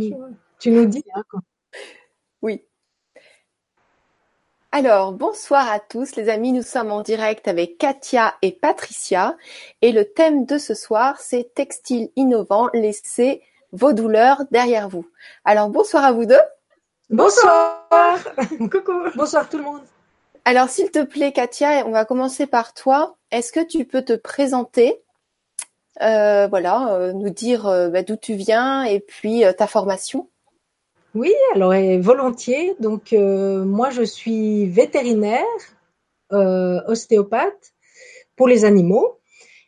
tu, tu nous dis. Hein, oui. Alors, bonsoir à tous les amis, nous sommes en direct avec Katia et Patricia et le thème de ce soir c'est textile innovant, laissez vos douleurs derrière vous. Alors, bonsoir à vous deux. Bonsoir. Coucou. Bonsoir tout le monde. Alors, s'il te plaît, Katia, on va commencer par toi. Est-ce que tu peux te présenter euh, voilà, euh, nous dire euh, bah, d'où tu viens et puis ta formation. Oui, alors volontiers. Donc moi je suis vétérinaire, ostéopathe pour les animaux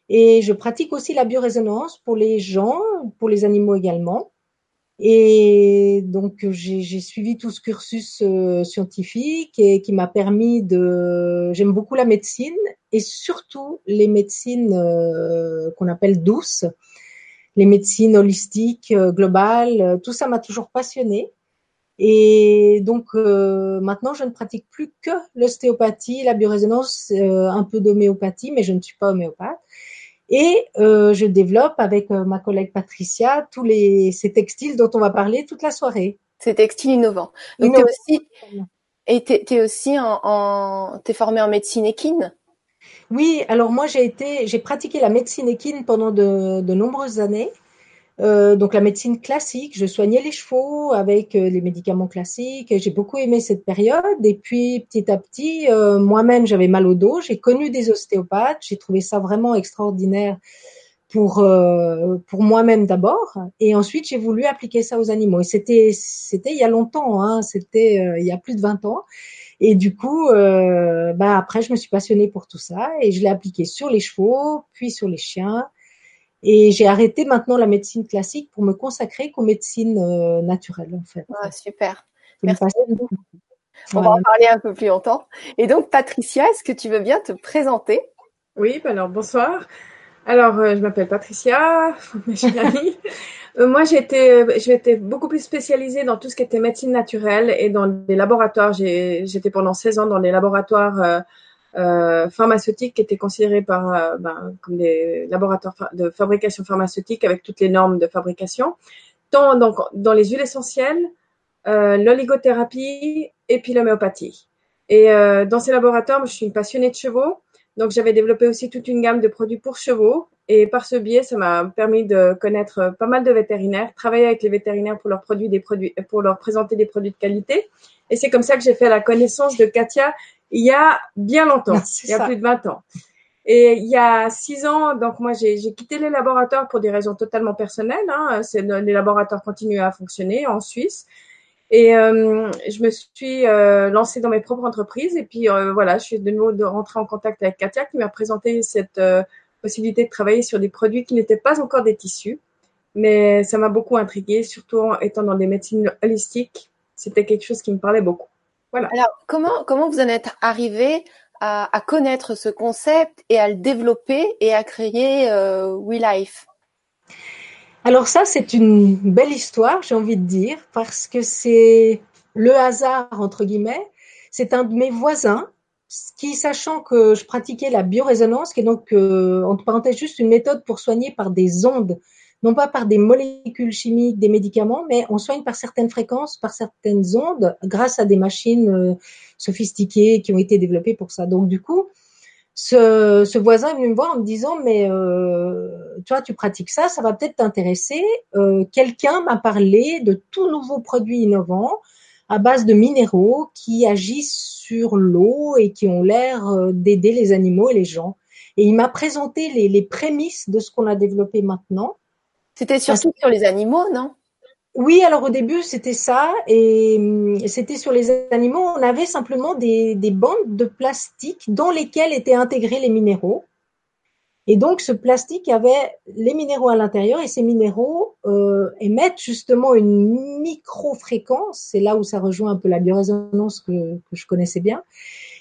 et je pratique aussi la biorésonance pour les gens, pour les animaux également. Et donc j'ai suivi tout ce cursus euh, scientifique et qui m'a permis de. J'aime beaucoup la médecine et surtout les médecines euh, qu'on appelle douces, les médecines holistiques, euh, globales. Tout ça m'a toujours passionnée. Et donc maintenant, je ne pratique plus que l'ostéopathie, la biorésonance, un peu d'homéopathie, mais je ne suis pas homéopathe. Et euh, je développe avec euh, ma collègue Patricia tous les ces textiles dont on va parler toute la soirée. Ces textiles innovants. Donc t'es aussi et t'es es aussi en, en t'es formée en médecine équine? Oui, alors moi j'ai été j'ai pratiqué la médecine équine pendant de, de nombreuses années. Euh, donc la médecine classique, je soignais les chevaux avec euh, les médicaments classiques. J'ai beaucoup aimé cette période. Et puis petit à petit, euh, moi-même j'avais mal au dos. J'ai connu des ostéopathes. J'ai trouvé ça vraiment extraordinaire pour euh, pour moi-même d'abord. Et ensuite j'ai voulu appliquer ça aux animaux. Et c'était c'était il y a longtemps. Hein, c'était il y a plus de 20 ans. Et du coup, bah après je me suis passionnée pour tout ça et je l'ai appliqué sur les chevaux, puis sur les chiens et j'ai arrêté maintenant la médecine classique pour me consacrer qu'aux médecines euh, naturelles, en fait. Ah, super. Merci beaucoup. On va en parler un peu plus longtemps. Et donc, Patricia, est-ce que tu veux bien te présenter? Oui, bah alors bonsoir. Alors, euh, je m'appelle Patricia, euh, moi, j'étais, j'étais beaucoup plus spécialisée dans tout ce qui était médecine naturelle et dans les laboratoires. J'étais pendant 16 ans dans les laboratoires euh, pharmaceutiques qui étaient considérés par euh, ben, comme des laboratoires de fabrication pharmaceutique avec toutes les normes de fabrication, tant donc, dans les huiles essentielles, euh, l'oligothérapie et puis l'homéopathie. Et euh, dans ces laboratoires, je suis une passionnée de chevaux, donc j'avais développé aussi toute une gamme de produits pour chevaux. Et par ce biais, ça m'a permis de connaître pas mal de vétérinaires, travailler avec les vétérinaires pour leur des produits, pour leur présenter des produits de qualité. Et c'est comme ça que j'ai fait la connaissance de Katia il y a bien longtemps, il y a plus de 20 ans. Et il y a six ans, donc moi j'ai quitté les laboratoires pour des raisons totalement personnelles. Hein. les laboratoires continuent à fonctionner en Suisse. Et euh, je me suis euh, lancée dans mes propres entreprises. Et puis euh, voilà, je suis de nouveau de rentrer en contact avec Katia qui m'a présenté cette euh, possibilité de travailler sur des produits qui n'étaient pas encore des tissus. Mais ça m'a beaucoup intriguée, surtout en étant dans des médecines holistiques. C'était quelque chose qui me parlait beaucoup. Alors, comment, comment vous en êtes arrivé à, à, connaître ce concept et à le développer et à créer euh, WeLife? Alors ça, c'est une belle histoire, j'ai envie de dire, parce que c'est le hasard, entre guillemets. C'est un de mes voisins qui, sachant que je pratiquais la biorésonance, qui est donc, euh, entre parenthèses, juste une méthode pour soigner par des ondes non pas par des molécules chimiques, des médicaments, mais on soigne par certaines fréquences, par certaines ondes, grâce à des machines euh, sophistiquées qui ont été développées pour ça. Donc du coup, ce, ce voisin est venu me voir en me disant mais euh, toi tu pratiques ça, ça va peut-être t'intéresser. Euh, Quelqu'un m'a parlé de tout nouveaux produits innovants à base de minéraux qui agissent sur l'eau et qui ont l'air euh, d'aider les animaux et les gens. Et il m'a présenté les, les prémices de ce qu'on a développé maintenant. C'était surtout sur les animaux, non? Oui, alors au début c'était ça, et hum, c'était sur les animaux. On avait simplement des, des, bandes de plastique dans lesquelles étaient intégrés les minéraux. Et donc ce plastique avait les minéraux à l'intérieur, et ces minéraux euh, émettent justement une micro-fréquence. C'est là où ça rejoint un peu la biorésonance que, que je connaissais bien.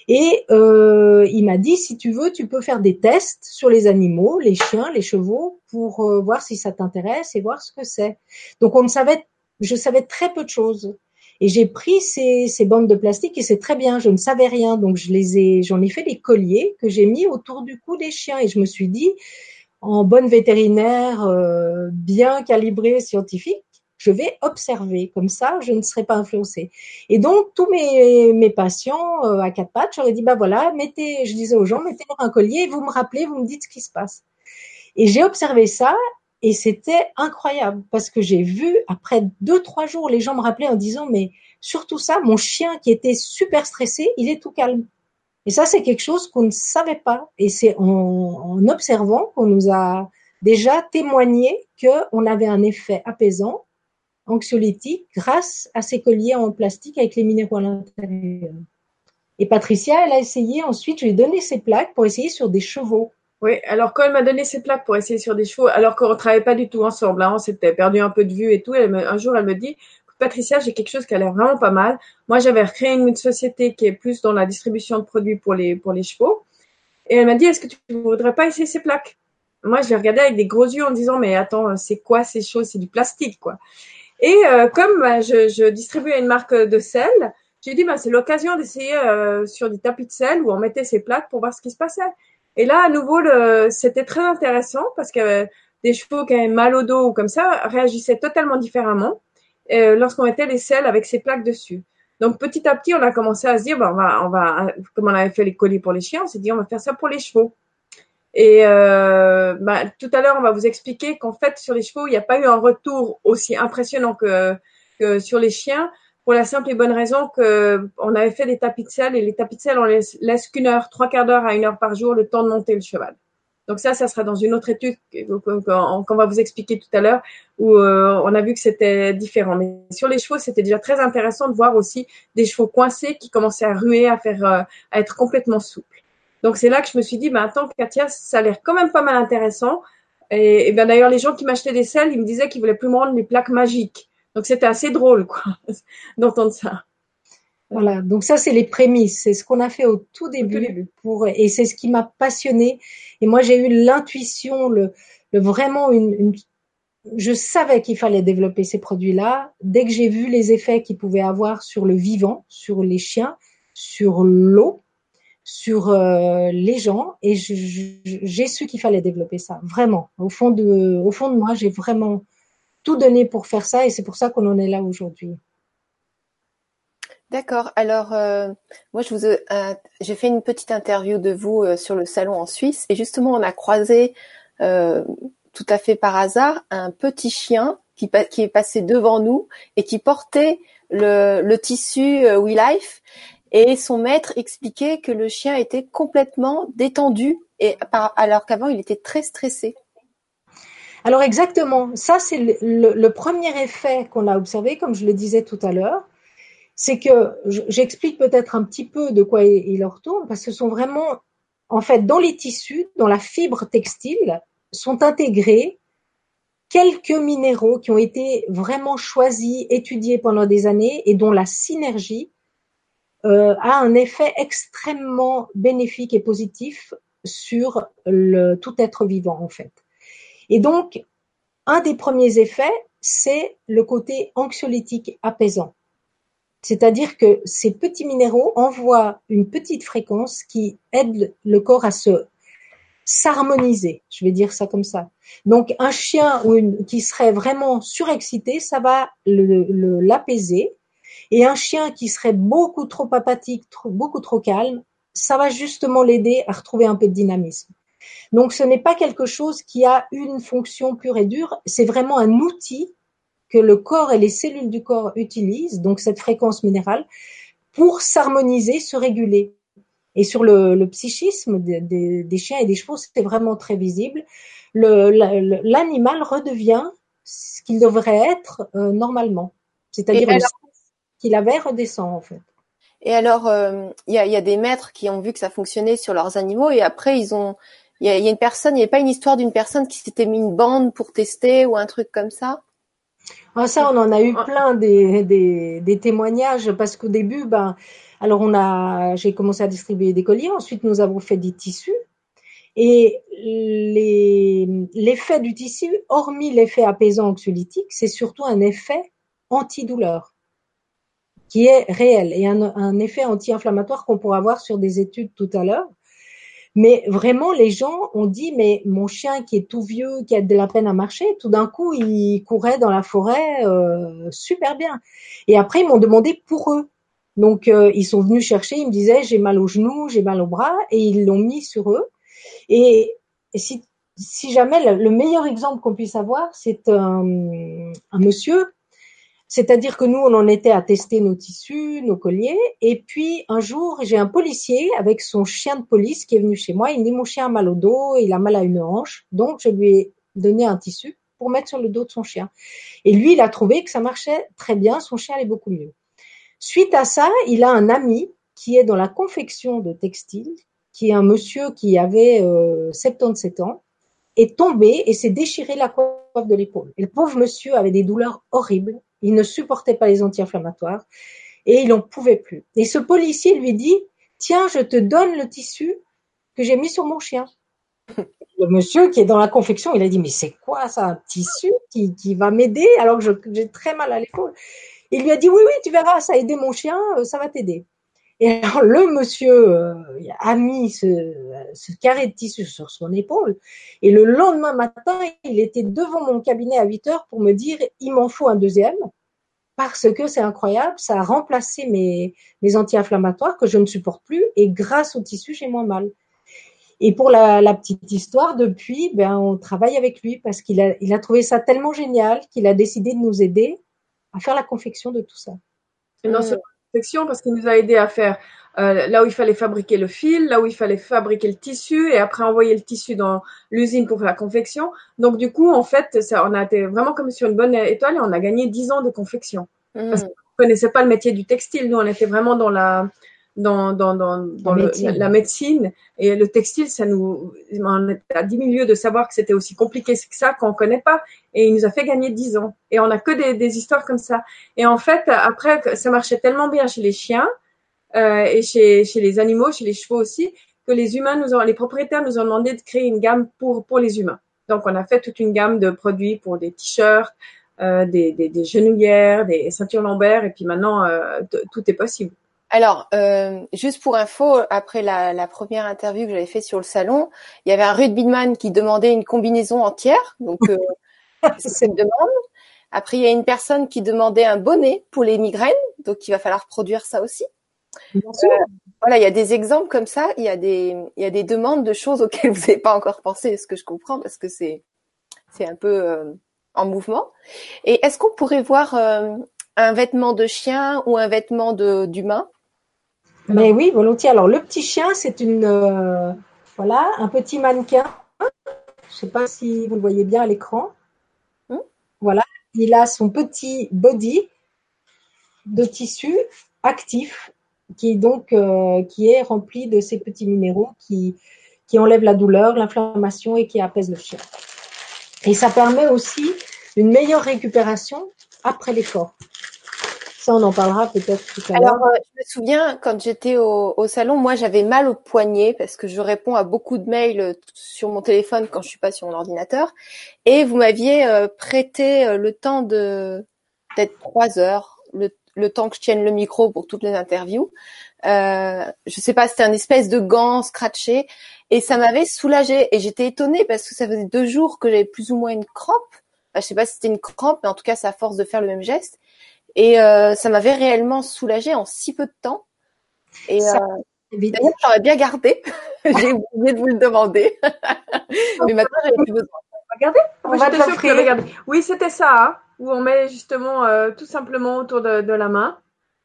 Et euh, il m'a dit, si tu veux, tu peux faire des tests sur les animaux, les chiens, les chevaux, pour euh, voir si ça t'intéresse et voir ce que c'est. Donc on ne savait, je savais très peu de choses. Et j'ai pris ces, ces, bandes de plastique et c'est très bien. Je ne savais rien, donc je les ai, j'en ai fait des colliers que j'ai mis autour du cou des chiens. Et je me suis dit, en bonne vétérinaire, euh, bien calibrée, scientifique, Je vais observer. Comme ça, je ne serai pas influencée. Et donc, tous mes, mes patients euh, à quatre pattes, j'aurais dit, bah voilà, mettez, je disais aux gens, mettez-leur un collier, vous me rappelez, vous me dites ce qui se passe. Et j'ai observé ça et c'était incroyable parce que j'ai vu après deux, trois jours, les gens me rappelaient en disant, mais surtout ça, mon chien qui était super stressé, il est tout calme. Et ça, c'est quelque chose qu'on ne savait pas. Et c'est en, observant qu'on nous a déjà témoigné qu'on avait un effet apaisant, anxiolytique, grâce à ces colliers en plastique avec les minéraux à l'intérieur. Et Patricia, elle a essayé ensuite, je lui ai donné ses plaques pour essayer sur des chevaux. Oui, alors quand elle m'a donné ses plaques pour essayer sur des chevaux, alors qu'on ne travaillait pas du tout ensemble, hein, on s'était perdu un peu de vue et tout, elle me, un jour elle me dit, Patricia, j'ai quelque chose qui a l'air vraiment pas mal. Moi, j'avais recréé une société qui est plus dans la distribution de produits pour les, pour les chevaux. Et elle m'a dit, est-ce que tu voudrais pas essayer ces plaques? Moi, je l'ai regardé avec des gros yeux en disant, mais attends, c'est quoi ces choses? C'est du plastique, quoi. Et euh, comme bah, je, je, distribuais une marque de sel, j'ai dit, bah, c'est l'occasion d'essayer euh, sur des tapis de sel où on mettait ces plaques pour voir ce qui se passait. Et là, à nouveau, c'était très intéressant parce que des chevaux qui avaient mal au dos ou comme ça réagissaient totalement différemment. Euh, lorsqu'on mettait les selles avec ces plaques dessus. Donc petit à petit, on a commencé à se dire, ben, on va, on va, comme on avait fait les colis pour les chiens, on s'est dit, on va faire ça pour les chevaux. Et euh, ben, tout à l'heure, on va vous expliquer qu'en fait, sur les chevaux, il n'y a pas eu un retour aussi impressionnant que, que sur les chiens, pour la simple et bonne raison que on avait fait des tapis de selle et les tapis de selle, on laisse, laisse qu'une heure, trois quarts d'heure à une heure par jour le temps de monter le cheval. Donc ça, ça sera dans une autre étude qu'on va vous expliquer tout à l'heure, où euh, on a vu que c'était différent. Mais sur les chevaux, c'était déjà très intéressant de voir aussi des chevaux coincés qui commençaient à ruer, à faire, euh, à être complètement souples. Donc c'est là que je me suis dit, ben attends, Katia, ça a l'air quand même pas mal intéressant. Et, et ben d'ailleurs, les gens qui m'achetaient des selles, ils me disaient qu'ils voulaient plus me rendre les plaques magiques. Donc c'était assez drôle, quoi, d'entendre ça. Voilà, donc ça c'est les prémices, c'est ce qu'on a fait au tout début, pour et c'est ce qui m'a passionné. Et moi j'ai eu l'intuition, le, le, vraiment une, une je savais qu'il fallait développer ces produits-là dès que j'ai vu les effets qu'ils pouvaient avoir sur le vivant, sur les chiens, sur l'eau, sur euh, les gens, et j'ai su qu'il fallait développer ça. Vraiment, au fond de, au fond de moi, j'ai vraiment tout donné pour faire ça, et c'est pour ça qu'on en est là aujourd'hui. D'accord. Alors, euh, moi, je vous, euh, j'ai fait une petite interview de vous euh, sur le salon en Suisse, et justement, on a croisé tout à fait par hasard un petit chien qui, qui est passé devant nous et qui portait le, le tissu We Life, et son maître expliquait que le chien était complètement détendu, et alors qu'avant, il était très stressé. Alors exactement, ça c'est le premier effet qu'on a observé, comme je le disais tout à l'heure c'est que j'explique peut-être un petit peu de quoi il en retourne, parce que ce sont vraiment, en fait, dans les tissus, dans la fibre textile, sont intégrés quelques minéraux qui ont été vraiment choisis, étudiés pendant des années et dont la synergie euh, a un effet extrêmement bénéfique et positif sur le, tout être vivant en fait. Et donc, un des premiers effets, c'est le côté anxiolytique apaisant. C'est-à-dire que ces petits minéraux envoient une petite fréquence qui aide le corps à se s'harmoniser, je vais dire ça comme ça. Donc un chien qui serait vraiment surexcité, ça va l'apaiser. Et un chien qui serait beaucoup trop apathique, beaucoup trop calme, ça va justement l'aider à retrouver un peu de dynamisme. Donc ce n'est pas quelque chose qui a une fonction pure et dure, c'est vraiment un outil que le corps et les cellules du corps utilisent, donc cette fréquence minérale, pour s'harmoniser, se réguler. Et sur le, le psychisme des, des, des, chiens et des chevaux, c'est vraiment très visible. L'animal redevient ce qu'il devrait être euh, normalement, c'est-à-dire qu'il avait redescend en fait. Et alors, euh, il y, a, y, a, des maîtres qui ont vu que ça fonctionnait sur leurs animaux et après ils ont, il y a, y a, une personne, il n'y a pas une histoire d'une personne qui s'était mis une bande pour tester ou un truc comme ça? Ah, ça, on en a eu plein des, des, des témoignages parce qu'au début, ben, alors on a, j'ai commencé à distribuer des colliers. Ensuite, nous avons fait des tissus. Et l'effet du tissu, hormis l'effet apaisant anxiolytique, c'est surtout un effet antidouleur qui est réel et un, un effet anti-inflammatoire qu'on pourra voir sur des études tout à l'heure. Mais vraiment, les gens ont dit, mais mon chien qui est tout vieux, qui a de la peine à marcher, tout d'un coup, il courait dans la forêt euh, super bien. Et après, ils m'ont demandé pour eux. Donc, euh, ils sont venus chercher, ils me disaient, j'ai mal aux genoux, j'ai mal au bras, et ils l'ont mis sur eux. Et, si, si jamais, le, meilleur exemple qu'on puisse avoir, c'est un monsieur c'est-à-dire que nous, on en était à tester nos tissus, nos colliers. Et puis, un jour, j'ai un policier avec son chien de police qui est venu chez moi. Il me dit, mon chien a mal au dos, il a mal à une hanche. Donc, je lui ai donné un tissu pour mettre sur le dos de son chien. Et lui, il a trouvé que ça marchait très bien. Son chien allait beaucoup mieux. Suite à ça, il a un ami qui est dans la confection de textiles, qui est un monsieur qui avait euh, 77 ans, est tombé et s'est déchiré la coiffe de l'épaule. Et le pauvre monsieur avait des douleurs horribles il ne supportait pas les anti-inflammatoires et il n'en pouvait plus. Et ce policier lui dit, tiens, je te donne le tissu que j'ai mis sur mon chien. Le monsieur qui est dans la confection, il a dit, mais c'est quoi ça, un tissu qui, va m'aider alors que j'ai très mal à l'épaule? Il lui a dit, oui, oui, tu verras, ça a aidé mon chien, euh, ça va t'aider. Et alors le monsieur euh, a mis ce, ce, carré de tissu sur son épaule. Et le lendemain matin, il était devant mon cabinet à 8 heures pour me dire il m'en faut un deuxième parce que c'est incroyable, ça a remplacé mes, mes anti-inflammatoires que je ne supporte plus et grâce au tissu, j'ai moins mal. Et pour la, la, petite histoire, depuis, ben, on travaille avec lui parce qu'il a, il a trouvé ça tellement génial qu'il a décidé de nous aider à faire la confection de tout ça. Et non seulement parce qu'il nous a aidé à faire euh, là où il fallait fabriquer le fil, là où il fallait fabriquer le tissu et après envoyer le tissu dans l'usine pour la confection. Donc du coup, en fait, ça, on a été vraiment comme sur une bonne étoile et on a gagné 10 ans de confection. Mmh. Parce qu'on connaissait pas le métier du textile, nous on était vraiment dans la dans, dans, dans, dans la, médecine. Le, la, médecine. Et le textile, ça nous, on est à 10 000 de savoir que c'était aussi compliqué que ça qu'on connaît pas. Et il nous a fait gagner 10 ans. Et on a que des, des histoires comme ça. Et en fait, après, ça marchait tellement bien chez les chiens, euh, et chez, chez les animaux, chez les chevaux aussi, que les humains nous ont, les propriétaires nous ont demandé de créer une gamme pour, pour les humains. Donc, on a fait toute une gamme de produits pour des t-shirts, euh, des, des, des, genouillères, des ceintures lombaires, et puis maintenant, euh, tout est possible. Alors, euh, juste pour info, après la, la première interview que j'avais faite sur le salon, il y avait un rugbyman qui demandait une combinaison entière, donc euh, c'est une demande. Après, il y a une personne qui demandait un bonnet pour les migraines, donc il va falloir produire ça aussi. Bien sûr. Euh, voilà, il y a des exemples comme ça. Il y a des, il y a des demandes de choses auxquelles vous n'avez pas encore pensé, ce que je comprends, parce que c'est, c'est un peu euh, en mouvement. Et est-ce qu'on pourrait voir euh, un vêtement de chien ou un vêtement de d'humain? Mais oui, volontiers. Alors le petit chien, c'est une euh, voilà un petit mannequin. Je ne sais pas si vous le voyez bien à l'écran. Hmm. Voilà, il a son petit body de tissu actif qui donc euh, qui est rempli de ces petits minéraux qui qui enlèvent la douleur, l'inflammation et qui apaisent le chien. Et ça permet aussi une meilleure récupération après l'effort. Ça, on en parlera peut-être tout à. Alors, euh, je me souviens, quand j'étais au, au, salon, moi, j'avais mal au poignet parce que je réponds à beaucoup de mails euh, sur mon téléphone quand je suis pas sur mon ordinateur. Et vous m'aviez euh, prêté le temps de peut-être trois heures, le, le, temps que je tienne le micro pour toutes les interviews. Euh, je sais pas, c'était un espèce de gant scratché et ça m'avait soulagée. Et j'étais étonnée parce que ça faisait deux jours que j'avais plus ou moins une crampe. Enfin, je sais pas si c'était une crampe, mais en tout cas, c'est à force de faire le même geste. Et euh, ça m'avait réellement soulagée en si peu de temps. Et euh, j'aurais bien gardé. j'ai oublié de vous le demander. Mais maintenant, j'ai plus besoin. Regardez, on va te Oui, c'était ça, hein, où on met justement euh, tout simplement autour de, de, la main.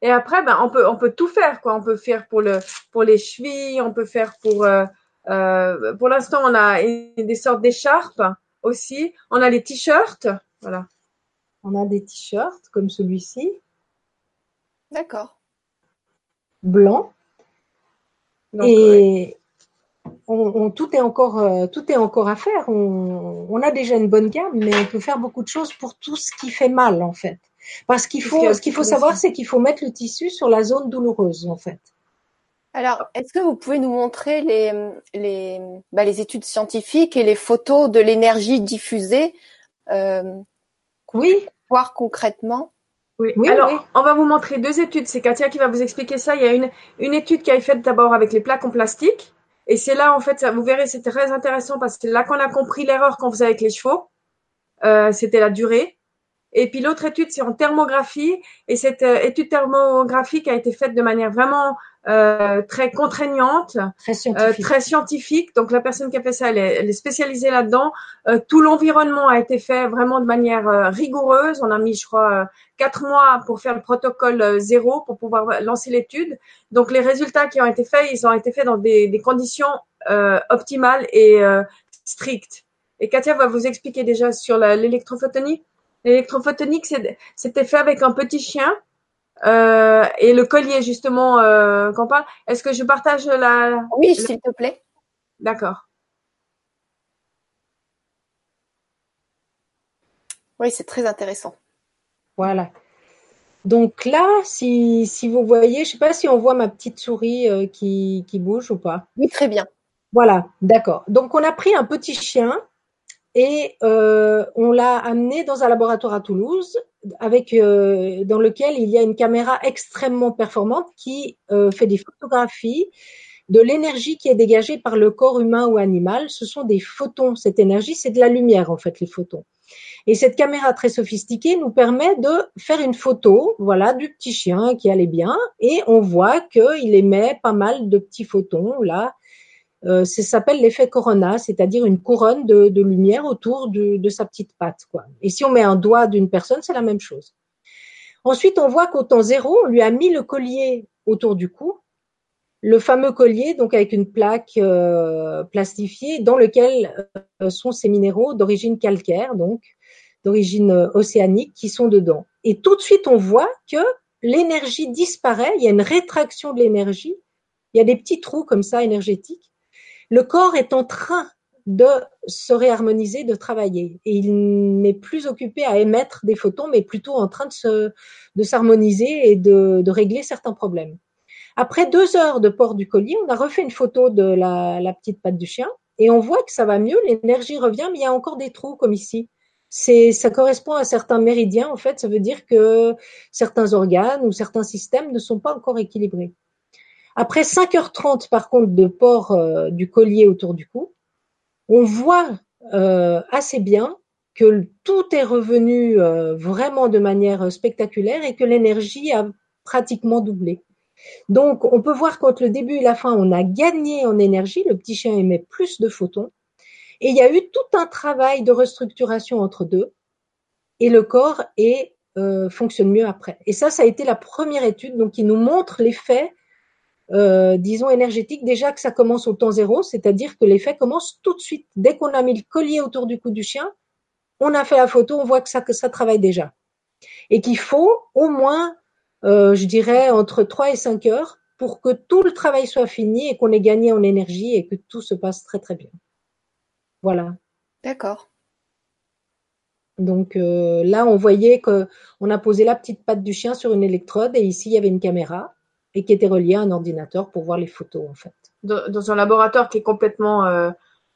Et après, ben, on peut, on peut tout faire, quoi. On peut faire pour le, pour les chevilles, on peut faire pour, euh, euh, pour l'instant, on a des sortes d'écharpes aussi. On a les t-shirts, voilà. On a des t-shirts comme celui-ci. D'accord. Blanc. et on, tout est encore euh, tout est encore à faire. On, a déjà une bonne gamme, mais on peut faire beaucoup de choses pour tout ce qui fait mal en fait. Parce qu'il faut ce qu'il faut savoir, c'est qu'il faut mettre le tissu sur la zone douloureuse en fait. Alors, est-ce que vous pouvez nous montrer les les, bah, les études scientifiques et les photos de l'énergie diffusée euh, oui. Voir concrètement. Oui. Alors, on va vous montrer deux études. C'est Katia qui va vous expliquer ça. Il y a une, une étude qui a été faite d'abord avec les plaques en plastique Et c'est là, en fait, ça, vous verrez, c'est très intéressant parce que c'est là qu'on a compris l'erreur qu'on faisait avec les chevaux. Euh, c'était la durée. Et puis l'autre étude, c'est en thermographie. Et cette euh, étude thermographique a été faite de manière vraiment euh, très contraignante, Très euh, scientifique. très scientifique. Donc la personne qui a fait ça, elle est, elle est spécialisée là-dedans. Euh, tout l'environnement a été fait vraiment de manière euh, rigoureuse. On a mis, je crois, euh, quatre mois pour faire le protocole euh, zéro pour pouvoir lancer l'étude. Donc les résultats qui ont été faits, ils ont été faits dans des, des conditions euh, optimales et euh, strictes. Et Katia va vous expliquer déjà sur l'électrophotonie. L'électrophotonique, c'était fait avec un petit chien. Euh, et le collier, justement, euh, qu'on parle. Est-ce que je partage la... Oui, s'il te plaît. D'accord. Oui, c'est très intéressant. Voilà. Donc là, si, si vous voyez, je sais pas si on voit ma petite souris euh, qui, qui bouge ou pas. Oui, très bien. Voilà, d'accord. Donc on a pris un petit chien et euh, on l'a amené dans un laboratoire à Toulouse avec euh, dans lequel il y a une caméra extrêmement performante qui euh, fait des photographies de l'énergie qui est dégagée par le corps humain ou animal. Ce sont des photons. Cette énergie, c'est de la lumière en fait, les photons. Et cette caméra très sophistiquée nous permet de faire une photo, voilà, du petit chien qui allait bien, et on voit qu'il émet pas mal de petits photons là. Euh, ça s'appelle l'effet corona, c'est-à-dire une couronne de, lumière autour de, de sa petite patte, quoi. Et si on met un doigt d'une personne, c'est la même chose. Ensuite, on voit qu'au temps zéro, on lui a mis le collier autour du cou, le fameux collier, donc avec une plaque euh, plastifiée, dans lequel euh, sont ces minéraux d'origine calcaire, donc d'origine euh, océanique, qui sont dedans. Et tout de suite, on voit que l'énergie disparaît, il y a une rétraction de l'énergie, il y a des petits trous comme ça énergétiques. Le corps est en train de se réharmoniser, de travailler. Et il n'est plus occupé à émettre des photons, mais plutôt en train de se, de s'harmoniser et de, régler certains problèmes. Après deux heures de port du collier, on a refait une photo de la, petite patte du chien et on voit que ça va mieux, l'énergie revient, mais il y a encore des trous comme ici. Ça correspond à certains méridiens, en fait, ça veut dire que certains organes ou certains systèmes ne sont pas encore équilibrés. Après 5h30, par contre, de port euh, du collier autour du cou, on voit euh, assez bien que tout est revenu euh, vraiment de manière spectaculaire et que l'énergie a pratiquement doublé. Donc, on peut voir qu'entre le début et la fin, on a gagné en énergie. Le petit chien émet plus de photons. Et il y a eu tout un travail de restructuration entre deux. Et le corps est, euh, fonctionne mieux après. Et ça, ça a été la première étude donc, qui nous montre l'effet, euh, disons, énergétique. Déjà que ça commence au temps zéro, c'est-à-dire que l'effet commence tout de suite. Dès qu'on a mis le collier autour du cou du chien, on a fait la photo, on voit que ça, que ça travaille déjà. Et qu'il faut au moins euh, je dirais, entre 3 et 5 heures pour que tout le travail soit fini et qu'on ait gagné en énergie et que tout se passe très très bien. Voilà. D'accord. Donc euh, là, on voyait que on a posé la petite patte du chien sur une électrode et ici il y avait une caméra et qui était reliée à un ordinateur pour voir les photos en fait. Dans, dans un laboratoire qui est complètement euh,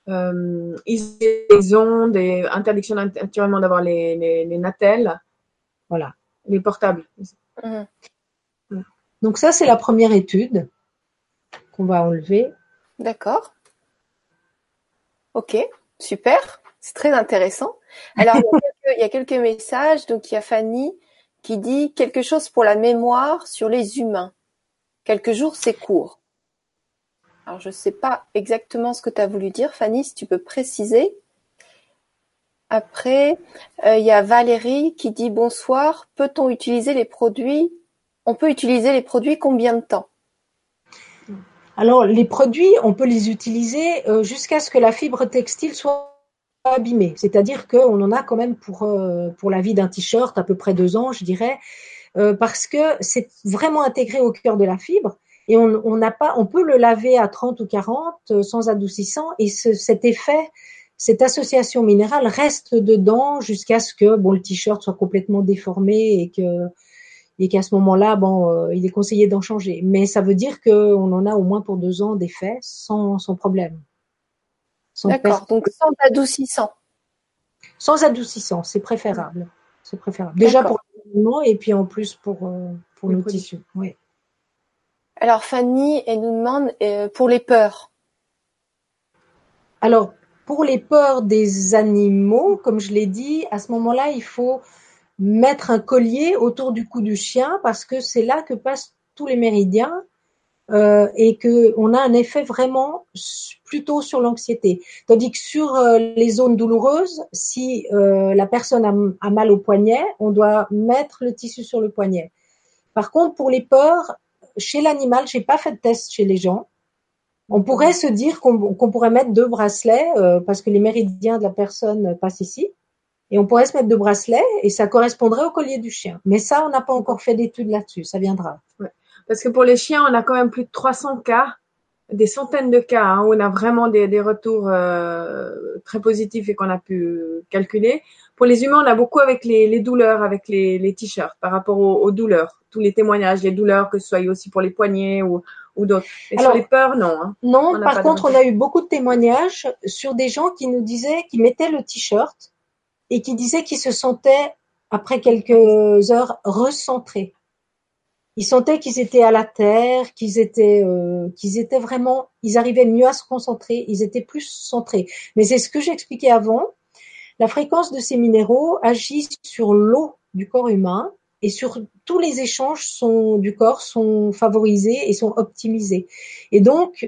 euh, isolé des ondes et interdiction naturellement d'avoir les, les, les natels, Voilà. les portables. Mhm. Donc ça, c'est la première étude qu'on va enlever. D'accord. Ok, super. C'est très intéressant. Alors, il y, a quelques, il y a quelques messages. Donc, il y a Fanny qui dit quelque chose pour la mémoire sur les humains. Quelques jours, c'est court. Alors, je ne sais pas exactement ce que tu as voulu dire, Fanny, si tu peux préciser. Après, euh, il y a Valérie qui dit bonsoir. Peut-on utiliser les produits? On peut utiliser les produits combien de temps? Alors, les produits, on peut les utiliser euh, jusqu'à ce que la fibre textile soit abîmée. C'est-à-dire qu'on en a quand même pour, euh, pour la vie d'un t-shirt à peu près deux ans, je dirais, euh, parce que c'est vraiment intégré au cœur de la fibre. Et on, on n'a pas, on peut le laver à 30 ou 40 euh, sans adoucissant, et ce, cet effet, cette association minérale reste dedans jusqu'à ce que bon le t-shirt soit complètement déformé et que et qu'à ce moment-là, bon, euh, il est conseillé d'en changer. Mais ça veut dire qu'on en a au moins pour deux ans d'effet sans, sans problème. Sans, D'accord, donc sans adoucissant. sans adoucissant, c'est préférable. C'est préférable. Déjà pour l'environnement et puis en plus pour, euh, pour nos tissus. Oui. Alors Fanny, elle nous demande euh, pour les peurs. Alors, pour les peurs des animaux, comme je l'ai dit, à ce moment-là, il faut mettre un collier autour du cou du chien parce que c'est là que passent tous les méridiens euh, et que on a un effet vraiment plutôt sur l'anxiété. Tandis que sur euh, les zones douloureuses, si euh, la personne a, mal au poignet, on doit mettre le tissu sur le poignet. Par contre, pour les peurs, chez l'animal, j'ai pas fait de test chez les gens. On pourrait se dire qu'on pourrait mettre deux bracelets euh, parce que les méridiens de la personne passent ici. Et on pourrait se mettre deux bracelets et ça correspondrait au collier du chien. Mais ça, on n'a pas encore fait d'études là-dessus. Ça viendra. Parce que pour les chiens, on a quand même plus de 300 cas, des centaines de cas hein, où on a vraiment des, des retours euh, très positifs et qu'on a pu calculer. Pour les humains, on a beaucoup avec les, les douleurs, avec les, les t-shirts par rapport aux, aux, douleurs, tous les témoignages, les douleurs, que ce soit aussi pour les poignets ou, ou d'autres. Et Alors, sur les peurs, non. Hein. Non, par contre, on a eu beaucoup de témoignages sur des gens qui nous disaient, qui mettaient le t-shirt et qui disaient qu'ils se sentaient, après quelques heures, recentrés. Ils sentaient qu'ils étaient à la terre, qu'ils étaient, euh, qu'ils étaient vraiment, ils arrivaient mieux à se concentrer, ils étaient plus centrés. Mais c'est ce que j'expliquais avant. La fréquence de ces minéraux agit sur l'eau du corps humain et sur tous les échanges sont, du corps sont favorisés et sont optimisés. Et donc,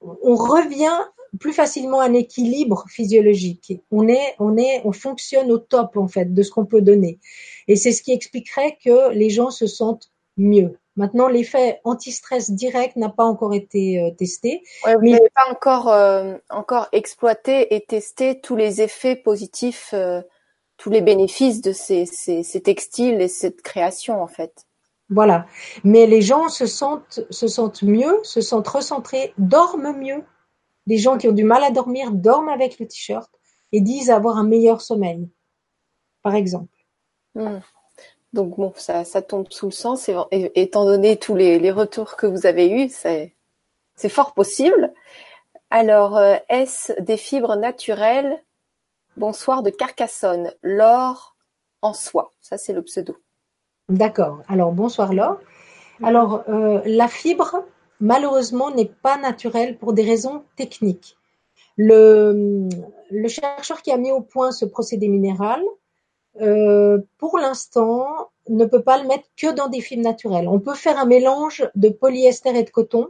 on revient plus facilement à un équilibre physiologique. On est, on est, on fonctionne au top en fait de ce qu'on peut donner. Et c'est ce qui expliquerait que les gens se sentent mieux. Maintenant, l'effet anti-stress direct n'a pas encore été euh, testé. Ouais, vous n'avez pas encore euh, encore exploité et testé tous les effets positifs, euh, tous les bénéfices de ces, ces, ces, textiles et cette création en fait. Voilà. Mais les gens se sentent se sentent mieux, se sentent recentrés, dorment mieux. Les gens qui ont du mal à dormir dorment avec le t-shirt et disent avoir un meilleur sommeil, par exemple. Mmh. Donc bon, ça, tombe sous le sens, étant donné tous les, retours que vous avez eus, c'est, fort possible. Alors, euh, est-ce des fibres naturelles Bonsoir de Carcassonne, l'or en soi, ça c'est le pseudo. D'accord. Alors bonsoir Laure. Alors euh, la fibre, malheureusement, n'est pas naturelle pour des raisons techniques. Le, chercheur qui a mis au point ce procédé minéral euh, pour l'instant, ne peut pas le mettre que dans des fibres naturelles. On peut faire un mélange de polyester et de coton,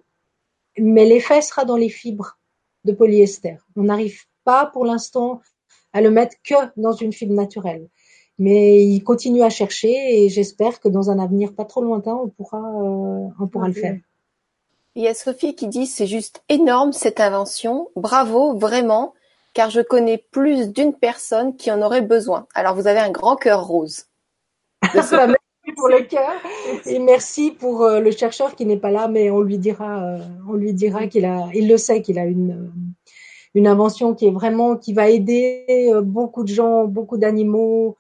mais l'effet sera dans les fibres de polyester. On n'arrive pas pour l'instant à le mettre que dans une fibre naturelle. Mais il continue à chercher et j'espère que dans un avenir pas trop lointain, on pourra, euh, on pourra le faire. Il y a Sophie qui dit c'est juste énorme cette invention, bravo vraiment car je connais plus d'une personne qui en aurait besoin. Alors vous avez un grand cœur rose. merci pour le cœur et merci pour euh, le chercheur qui n'est pas là, mais on lui dira, euh, on lui dira qu'il a, il le sait qu'il a une une invention qui est vraiment qui va aider euh, beaucoup de gens, beaucoup d'animaux.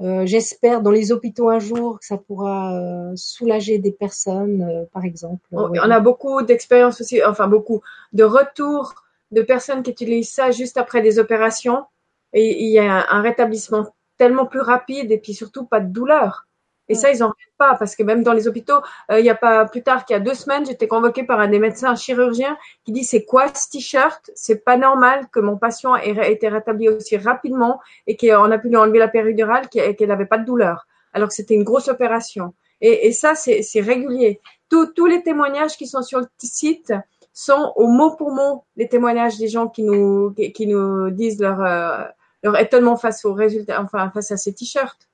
Euh, J'espère dans les hôpitaux un jour que ça pourra euh, soulager des personnes, euh, par exemple. On, on a beaucoup d'expériences aussi, enfin beaucoup de retours de personnes qui utilisent ça juste après des opérations et il y a un, un rétablissement tellement plus rapide et puis surtout pas de douleur. Et ouais. ça, ils en reviennent pas parce que même dans les hôpitaux, euh, il y a pas plus tard qu'il y a deux semaines, j'étais convoquée par un des médecins chirurgiens qui dit c'est quoi ce t-shirt? C'est pas normal que mon patient ait été rétabli aussi rapidement et qu'on a pu lui enlever la péridurale qu'elle n'avait pas de douleur alors que c'était une grosse opération. Et, et ça, c'est régulier. Tous, tous les témoignages qui sont sur le site, sont au mot pour mot les témoignages des gens qui nous qui, qui nous disent leur euh, leur étonnement face aux résultats, enfin face à ces t-shirts.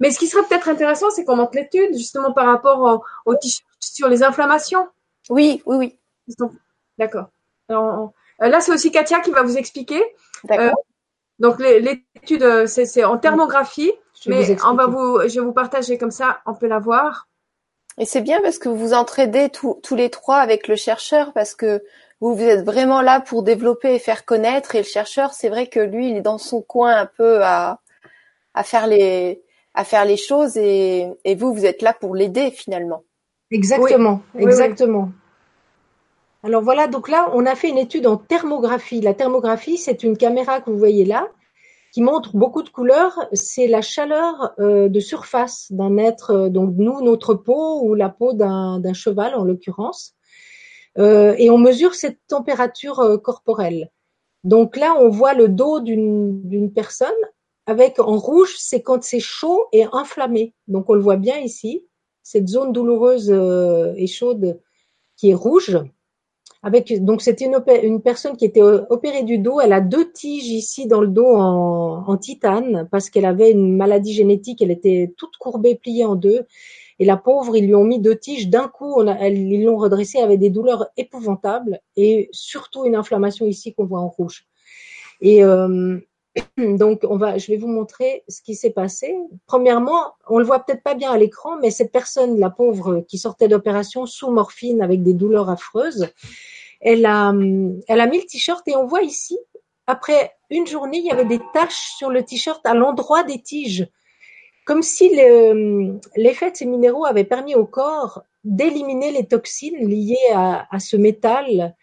Mais ce qui serait peut-être intéressant, c'est qu'on monte l'étude justement par rapport aux au t-shirts sur les inflammations. Oui, oui, oui. D'accord. Euh, là, c'est aussi Katia qui va vous expliquer. D'accord. Euh, donc l'étude, euh, c'est en thermographie, mais on va vous, je vais vous partager comme ça, on peut la voir. Et c'est bien parce que vous vous entraidez tous, tous les trois avec le chercheur parce que vous, vous êtes vraiment là pour développer et faire connaître. Et le chercheur, c'est vrai que lui, il est dans son coin un peu à, à faire les à faire les choses et, et vous, vous êtes là pour l'aider finalement. Exactement, oui. exactement. Oui, oui. Alors voilà, donc là, on a fait une étude en thermographie. La thermographie, c'est une caméra que vous voyez là, qui montre beaucoup de couleurs, c'est la chaleur euh, de surface d'un être, euh, donc nous, notre peau ou la peau d'un cheval en l'occurrence, euh, et on mesure cette température corporelle. Donc là, on voit le dos d'une personne avec en rouge, c'est quand c'est chaud et inflammé. Donc on le voit bien ici, cette zone douloureuse et chaude qui est rouge. Donc c'était une, personne qui était opérée du dos. Elle a deux tiges ici dans le dos en, titane parce qu'elle avait une maladie génétique. Elle était toute courbée, pliée en deux. Et la pauvre, ils lui ont mis deux tiges. D'un coup, ils l'ont redressée avec des douleurs épouvantables et surtout une inflammation ici qu'on voit en rouge. Et euh, donc, on va, je vais vous montrer ce qui s'est passé. Premièrement, on le voit peut-être pas bien à l'écran, mais cette personne, la pauvre, qui sortait d'opération sous morphine avec des douleurs affreuses, elle a, elle a mis le t-shirt et on voit ici, après une journée, il y avait des taches sur le t-shirt à l'endroit des tiges comme si l'effet de ces minéraux avait permis au corps d'éliminer les toxines liées à, ce métal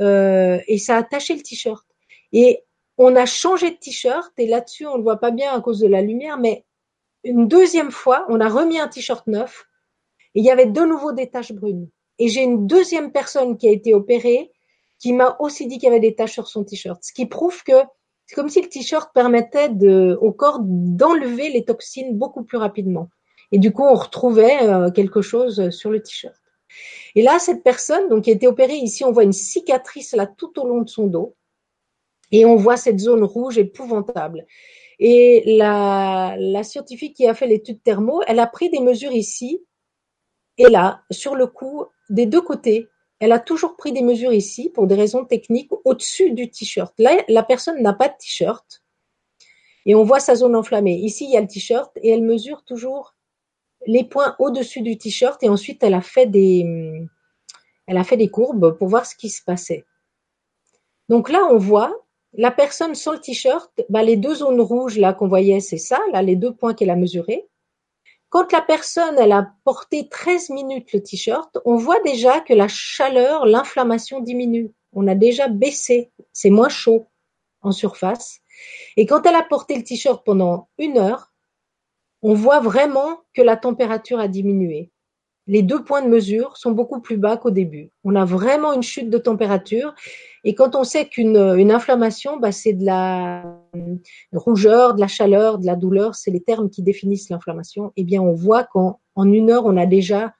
euh, et ça a taché le t-shirt. Et on a changé de t-shirt et là-dessus on le voit pas bien à cause de la lumière, mais une deuxième fois on a remis un t-shirt neuf et il y avait de nouveau des taches brunes. Et j'ai une deuxième personne qui a été opérée qui m'a aussi dit qu'il y avait des taches sur son t-shirt, ce qui prouve que c'est comme si le t-shirt permettait de, au corps d'enlever les toxines beaucoup plus rapidement. Et du coup, on retrouvait euh, quelque chose sur le t-shirt. Et là, cette personne, donc, qui a été opérée ici, on voit une cicatrice là tout au long de son dos. Et on voit cette zone rouge épouvantable. Et la, la scientifique qui a fait l'étude thermo, elle a pris des mesures ici et là, sur le cou, des deux côtés, elle a toujours pris des mesures ici pour des raisons techniques au-dessus du t-shirt. Là, la personne n'a pas de t-shirt et on voit sa zone enflammée. Ici, il y a le t-shirt et elle mesure toujours les points au-dessus du t-shirt et ensuite elle a fait des, elle a fait des courbes pour voir ce qui se passait. Donc là, on voit la personne sans le t-shirt, bah, les deux zones rouges là qu'on voyait, c'est ça, là les deux points qu'elle a mesurés. Quand la personne elle a porté 13 minutes le t-shirt, on voit déjà que la chaleur, l'inflammation diminue. On a déjà baissé, c'est moins chaud en surface. Et quand elle a porté le t-shirt pendant une heure, on voit vraiment que la température a diminué les deux points de mesure sont beaucoup plus bas qu'au début. On a vraiment une chute de température. Et quand on sait qu'une une inflammation, bah, c'est de la rougeur, de la chaleur, de la douleur, c'est les termes qui définissent l'inflammation, eh bien, on voit qu'en en une heure, on a déjà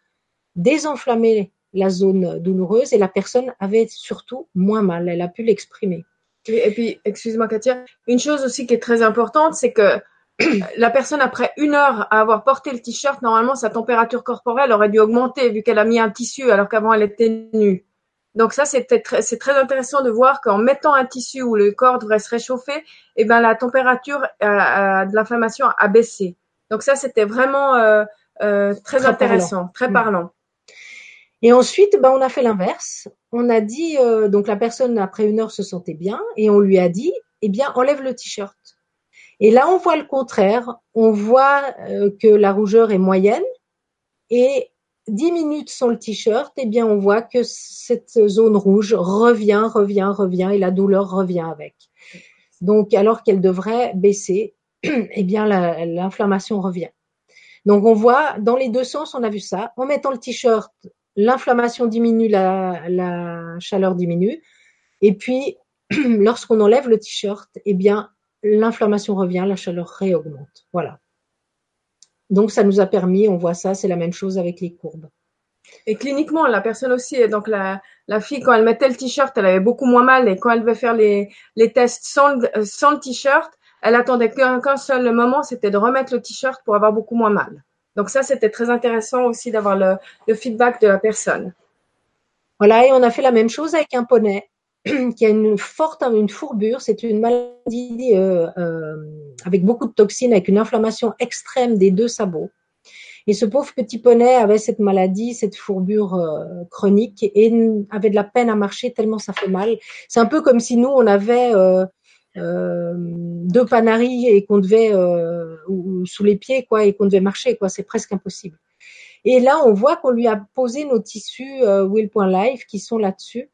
désenflammé la zone douloureuse et la personne avait surtout moins mal. Elle a pu l'exprimer. Et puis, excuse-moi Katia, une chose aussi qui est très importante, c'est que la personne, après une heure à avoir porté le t-shirt, normalement, sa température corporelle aurait dû augmenter vu qu'elle a mis un tissu alors qu'avant elle était nue. Donc ça, c'est très intéressant de voir qu'en mettant un tissu où le corps devrait se réchauffer, eh ben la température de l'inflammation a baissé. Donc ça, c'était vraiment euh, euh, très, intéressant, très mm. parlant. Et ensuite, ben, on a fait l'inverse. On a dit, euh, donc la personne après une heure se sentait bien, et on lui a dit, eh bien, enlève le t-shirt. Et là, on voit le contraire. On voit euh, que la rougeur est moyenne et 10 minutes sans le t-shirt, eh bien, on voit que cette zone rouge revient, revient, revient et la douleur revient avec. Donc, alors qu'elle devrait baisser, eh bien, l'inflammation revient. Donc, on voit dans les deux sens, on a vu ça. En mettant le t-shirt, l'inflammation diminue, la, la chaleur diminue. Et puis, lorsqu'on enlève le t-shirt, eh bien, l'inflammation revient, la chaleur réaugmente. Voilà. Donc ça nous a permis, on voit ça, c'est la même chose avec les courbes. Et cliniquement, la personne aussi, donc la, la fille, quand elle mettait le t-shirt, elle avait beaucoup moins mal. Et quand elle devait faire les, les tests sans, sans le t-shirt, elle attendait qu'un seul moment, c'était de remettre le t-shirt pour avoir beaucoup moins mal. Donc ça, c'était très intéressant aussi d'avoir le, le feedback de la personne. Voilà, et on a fait la même chose avec un poney. Qui a une forte une fourbure. C'est une maladie euh, euh, avec beaucoup de toxines, avec une inflammation extrême des deux sabots. Et ce pauvre petit poney avait cette maladie, cette fourbure euh, chronique et avait de la peine à marcher tellement ça fait mal. C'est un peu comme si nous on avait euh, euh, deux panaris et qu'on devait ou, sous les pieds quoi et qu'on devait marcher quoi. C'est presque impossible. Et là on voit qu'on lui a posé nos tissus Will.life qui sont là-dessus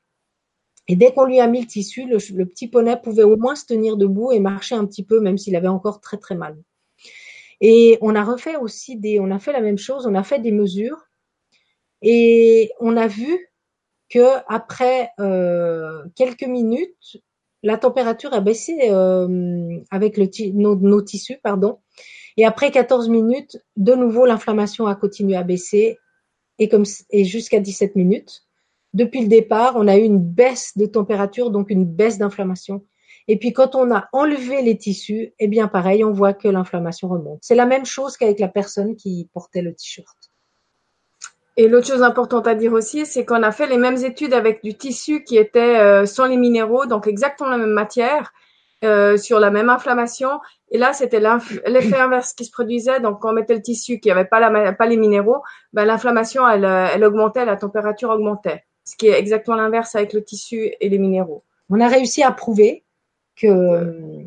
et dès qu'on lui a mis le tissu, le, petit poney pouvait au moins se tenir debout et marcher un petit peu, même s'il avait encore très très mal. Et on a refait aussi des, on a fait la même chose, on a fait des mesures et on a vu que après euh, quelques minutes, la température a baissé euh, avec le nos, nos, tissus, pardon. Et après 14 minutes, de nouveau, l'inflammation a continué à baisser et, comme, et jusqu'à 17 minutes. Depuis le départ, on a eu une baisse de température, donc une baisse d'inflammation. Et puis quand on a enlevé les tissus, eh bien pareil, on voit que l'inflammation remonte. C'est la même chose qu'avec la personne qui portait le t-shirt. Et l'autre chose importante à dire aussi, c'est qu'on a fait les mêmes études avec du tissu qui était euh, sans les minéraux, donc exactement la même matière, euh, sur la même inflammation. Et là, c'était l'effet inverse qui se produisait. Donc, quand on mettait le tissu qui n'avait pas, les minéraux, ben, l'inflammation, elle, elle augmentait, la température augmentait. Ce qui est exactement l'inverse avec le tissu et les minéraux. On a réussi à prouver que. Euh,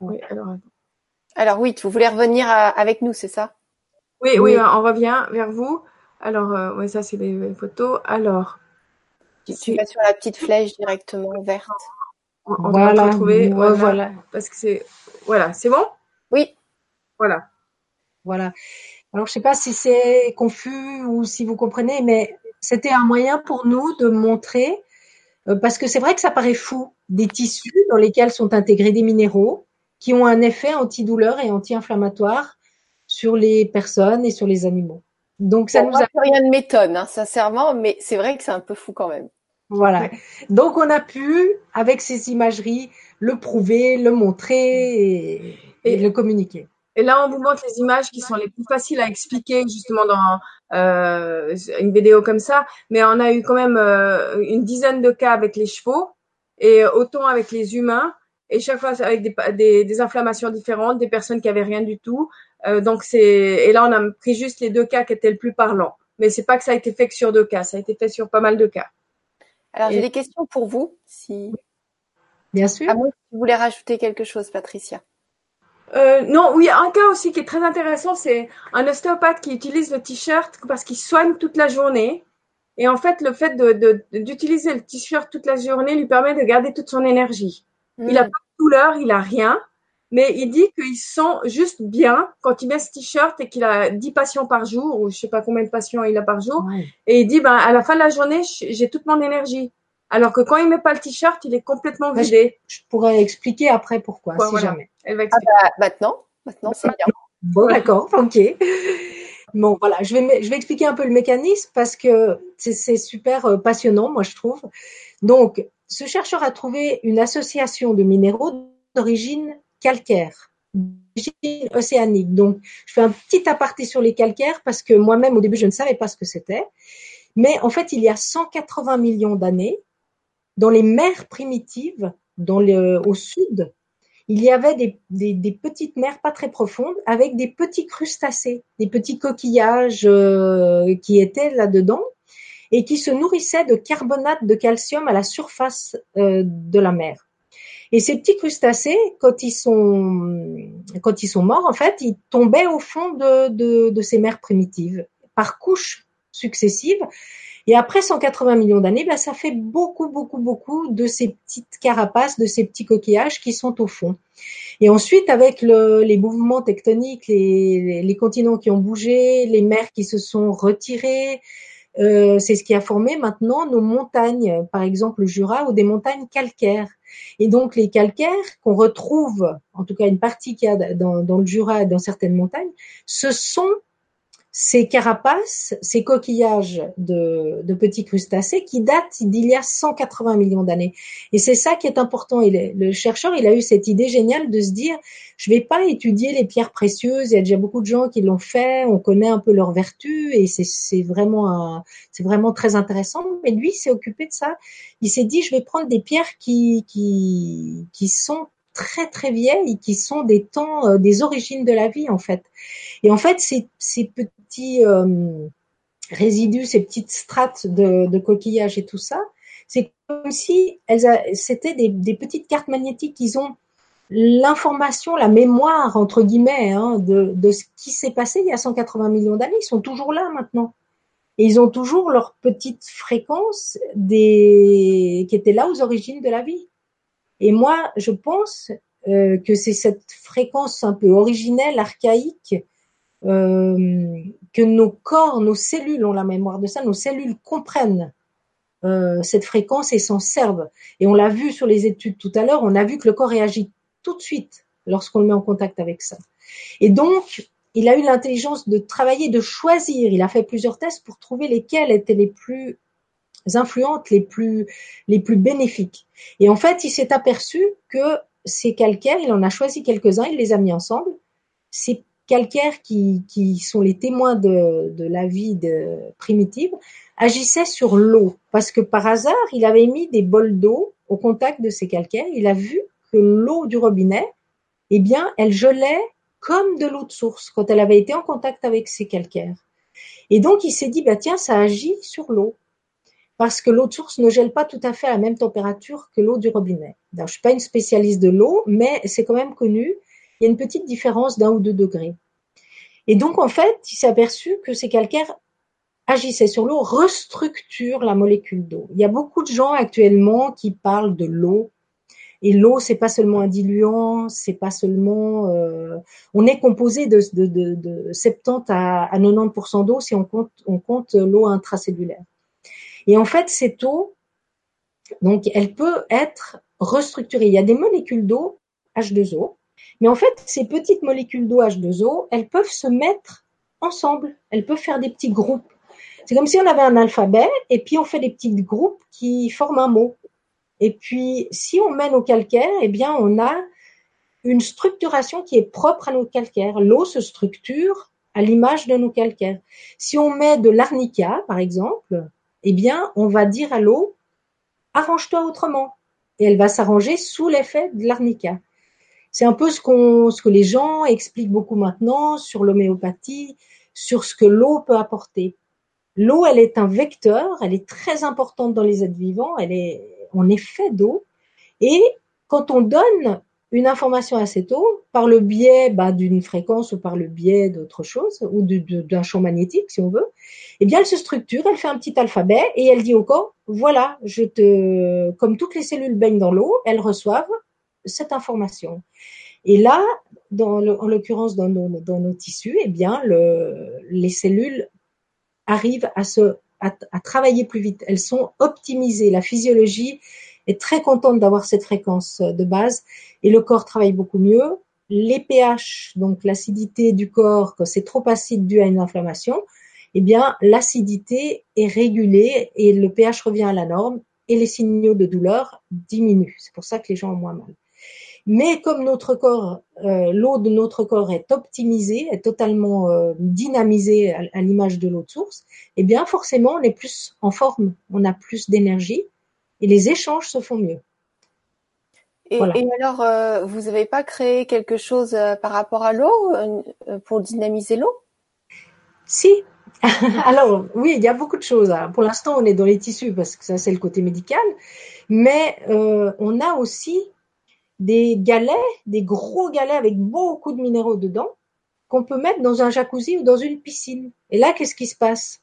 oui, alors... alors oui, vous voulez revenir avec nous, c'est ça? Oui, oui, on revient vers vous. Alors, euh, ouais, ça, c'est les, photos. Alors. Tu, vas sur la petite flèche directement verte. On, voilà. va retrouver. voilà, Parce que c'est. Voilà, c'est bon? Oui. Voilà. Voilà. Alors, je sais pas si c'est confus ou si vous comprenez, mais c'était un moyen pour nous de montrer, euh, parce que c'est vrai que ça paraît fou, des tissus dans lesquels sont intégrés des minéraux qui ont un effet antidouleur et anti-inflammatoire sur les personnes et sur les animaux. Donc ça nous a rien de m'étonne, hein, sincèrement, mais c'est vrai que c'est un peu fou quand même. Voilà. Donc on a pu, avec ces imageries, le prouver, le montrer et, le communiquer. Et là, on vous montre les images qui sont les plus faciles à expliquer justement dans euh, une vidéo comme ça. Mais on a eu quand même euh, une dizaine de cas avec les chevaux et autant avec les humains. Et chaque fois avec des, des inflammations différentes, des personnes qui avaient rien du tout, euh, donc c'est et là on a pris juste les deux cas qui étaient le plus parlants. Mais c'est pas que ça a été fait que sur deux cas, ça a été fait sur pas mal de cas. Alors j'ai des questions pour vous, si. Bien sûr. À moins que vous voulez rajouter quelque chose, Patricia. Euh, non, oui, un cas aussi qui est très intéressant, c'est un ostéopathe qui utilise le t-shirt parce qu'il soigne toute la journée. Et en fait, le fait d'utiliser le t-shirt toute la journée lui permet de garder toute son énergie. Il a hmm. pas de douleur, il a rien mais il dit qu'il sent juste bien quand il met ce t-shirt et qu'il a 10 patients par jour, ou je sais pas combien de patients il a par jour, et il dit, ben, à la fin de la journée, j'ai toute mon énergie. Alors que quand il met pas le t-shirt, il est complètement vidé. Je, pourrais expliquer après pourquoi, si jamais. Elle va ah bah, maintenant, maintenant c'est bien. Bon, d'accord, ok. Bon, voilà, je vais, je vais expliquer un peu le mécanisme parce que c'est super euh, passionnant, moi je trouve. Donc, ce chercheur a trouvé une association de minéraux d'origine calcaire, d'origine océanique. Donc, je fais un petit aparté sur les calcaires parce que moi-même, au début, je ne savais pas ce que c'était. Mais en fait, il y a 180 millions d'années, dans les mers primitives, dans le, au sud, il y avait des, des, petites mers pas très profondes avec des petits crustacés, des petits coquillages euh, qui étaient là-dedans et qui se nourrissaient de carbonate de calcium à la surface euh, de la mer. Et ces petits crustacés, quand ils sont, quand ils sont morts, en fait, ils tombaient au fond de, de, de ces mers primitives par couches successives. Et après 180 millions d'années, ben, ça fait beaucoup, beaucoup, beaucoup de ces petites carapaces, de ces petits coquillages qui sont au fond. Et ensuite, avec le, les mouvements tectoniques, les, les, continents qui ont bougé, les mers qui se sont retirées, euh, c'est ce qui a formé maintenant nos montagnes, par exemple le Jura, ou des montagnes calcaires. Et donc les calcaires qu'on retrouve, en tout cas une partie qu'il y a dans, dans le Jura et dans certaines montagnes, ce sont ces carapaces, ces coquillages de, de, petits crustacés qui datent d'il y a 180 millions d'années. Et c'est ça qui est important. Et le, chercheur, il a eu cette idée géniale de se dire, je vais pas étudier les pierres précieuses. Il y a déjà beaucoup de gens qui l'ont fait. On connaît un peu leurs vertus et c'est vraiment c'est vraiment très intéressant. Mais lui, s'est occupé de ça. Il s'est dit, je vais prendre des pierres qui qui qui sont très très vieilles qui sont des temps, euh, des origines de la vie en fait. Et en fait, ces, ces petits euh, résidus, ces petites strates de, coquillages et tout ça, c'est comme si elles c'était des, petites cartes magnétiques qui ont l'information, la mémoire entre guillemets hein, de, de ce qui s'est passé il y a 180 millions d'années. Ils sont toujours là maintenant. Et ils ont toujours leur petite fréquence des... qui était là aux origines de la vie. Et moi, je pense euh, que c'est cette fréquence un peu originelle, archaïque, euh, que nos corps, nos cellules ont la mémoire de ça, nos cellules comprennent euh, cette fréquence et s'en servent. Et on l'a vu sur les études tout à l'heure, on a vu que le corps réagit tout de suite lorsqu'on le met en contact avec ça. Et donc, il a eu l'intelligence de travailler, de choisir. Il a fait plusieurs tests pour trouver lesquels étaient les plus influentes, les plus, les plus bénéfiques. Et en fait, il s'est aperçu que ces calcaires, il en a choisi quelques-uns, il les a mis ensemble. Ces calcaires qui, qui sont les témoins de, de la vie de, primitive agissaient sur l'eau. Parce que par hasard, il avait mis des bols d'eau au contact de ces calcaires. Il a vu que l'eau du robinet, eh bien, elle gelait comme de l'eau de source quand elle avait été en contact avec ces calcaires. Et donc, il s'est dit, bah, tiens, ça agit sur l'eau parce que l'eau de source ne gèle pas tout à fait à la même température que l'eau du robinet. je ne suis pas une spécialiste de l'eau, mais c'est quand même connu. Il y a une petite différence d'un ou deux degrés. Et donc, en fait, il s'est aperçu que ces calcaires agissaient sur l'eau, restructurent la molécule d'eau. Il y a beaucoup de gens actuellement qui parlent de l'eau. Et l'eau, c'est pas seulement un diluant, c'est pas seulement. Euh, on est composé de, de, de, de 70 à, à 90% d'eau si on compte l'eau intracellulaire. Et en fait, cette eau, donc, elle peut être restructurée. Il y a des molécules d'eau H2O, mais en fait, ces petites molécules d'eau H2O, elles peuvent se mettre ensemble. Elles peuvent faire des petits groupes. C'est comme si on avait un alphabet et puis on fait des petits groupes qui forment un mot. Et puis, si on met nos calcaires, eh bien, on a une structuration qui est propre à nos calcaires. L'eau se structure à l'image de nos calcaires. Si on met de l'arnica, par exemple, eh bien, on va dire à l'eau, arrange-toi autrement. Et elle va s'arranger sous l'effet de l'arnica. C'est un peu ce, ce que les gens expliquent beaucoup maintenant sur l'homéopathie, sur ce que l'eau peut apporter. L'eau, elle est un vecteur, elle est très importante dans les êtres vivants, elle est, on est fait d'eau. Et quand on donne une information cette eau par le biais bah, d'une fréquence ou par le biais d'autre chose ou d'un champ magnétique si on veut, eh bien elle se structure, elle fait un petit alphabet et elle dit au corps voilà, je te comme toutes les cellules baignent dans l'eau, elles reçoivent cette information. Et là, dans en l'occurrence dans nos, dans nos tissus, eh bien le, les cellules arrivent à se à travailler plus vite. Elles sont optimisées. La physiologie est très contente d'avoir cette fréquence de base et le corps travaille beaucoup mieux. Les pH, donc l'acidité du corps, quand c'est trop acide dû à une inflammation, eh bien l'acidité est régulée et le pH revient à la norme et les signaux de douleur diminuent. C'est pour ça que les gens ont moins mal. Mais comme notre corps, euh, l'eau de notre corps est optimisée, est totalement euh, dynamisée à, à l'image de l'eau de source, eh bien forcément on est plus en forme, on a plus d'énergie et les échanges se font mieux. Et, et alors, euh, vous n'avez pas créé quelque chose euh, par rapport à l'eau euh, pour dynamiser l'eau? Si. alors, oui, il y a beaucoup de choses. Pour l'instant, on est dans les tissus parce que ça, c'est le côté médical. Mais on a aussi des galets, des gros galets avec beaucoup de minéraux dedans qu'on peut mettre dans un jacuzzi ou dans une piscine. Et là, qu'est-ce qui se passe?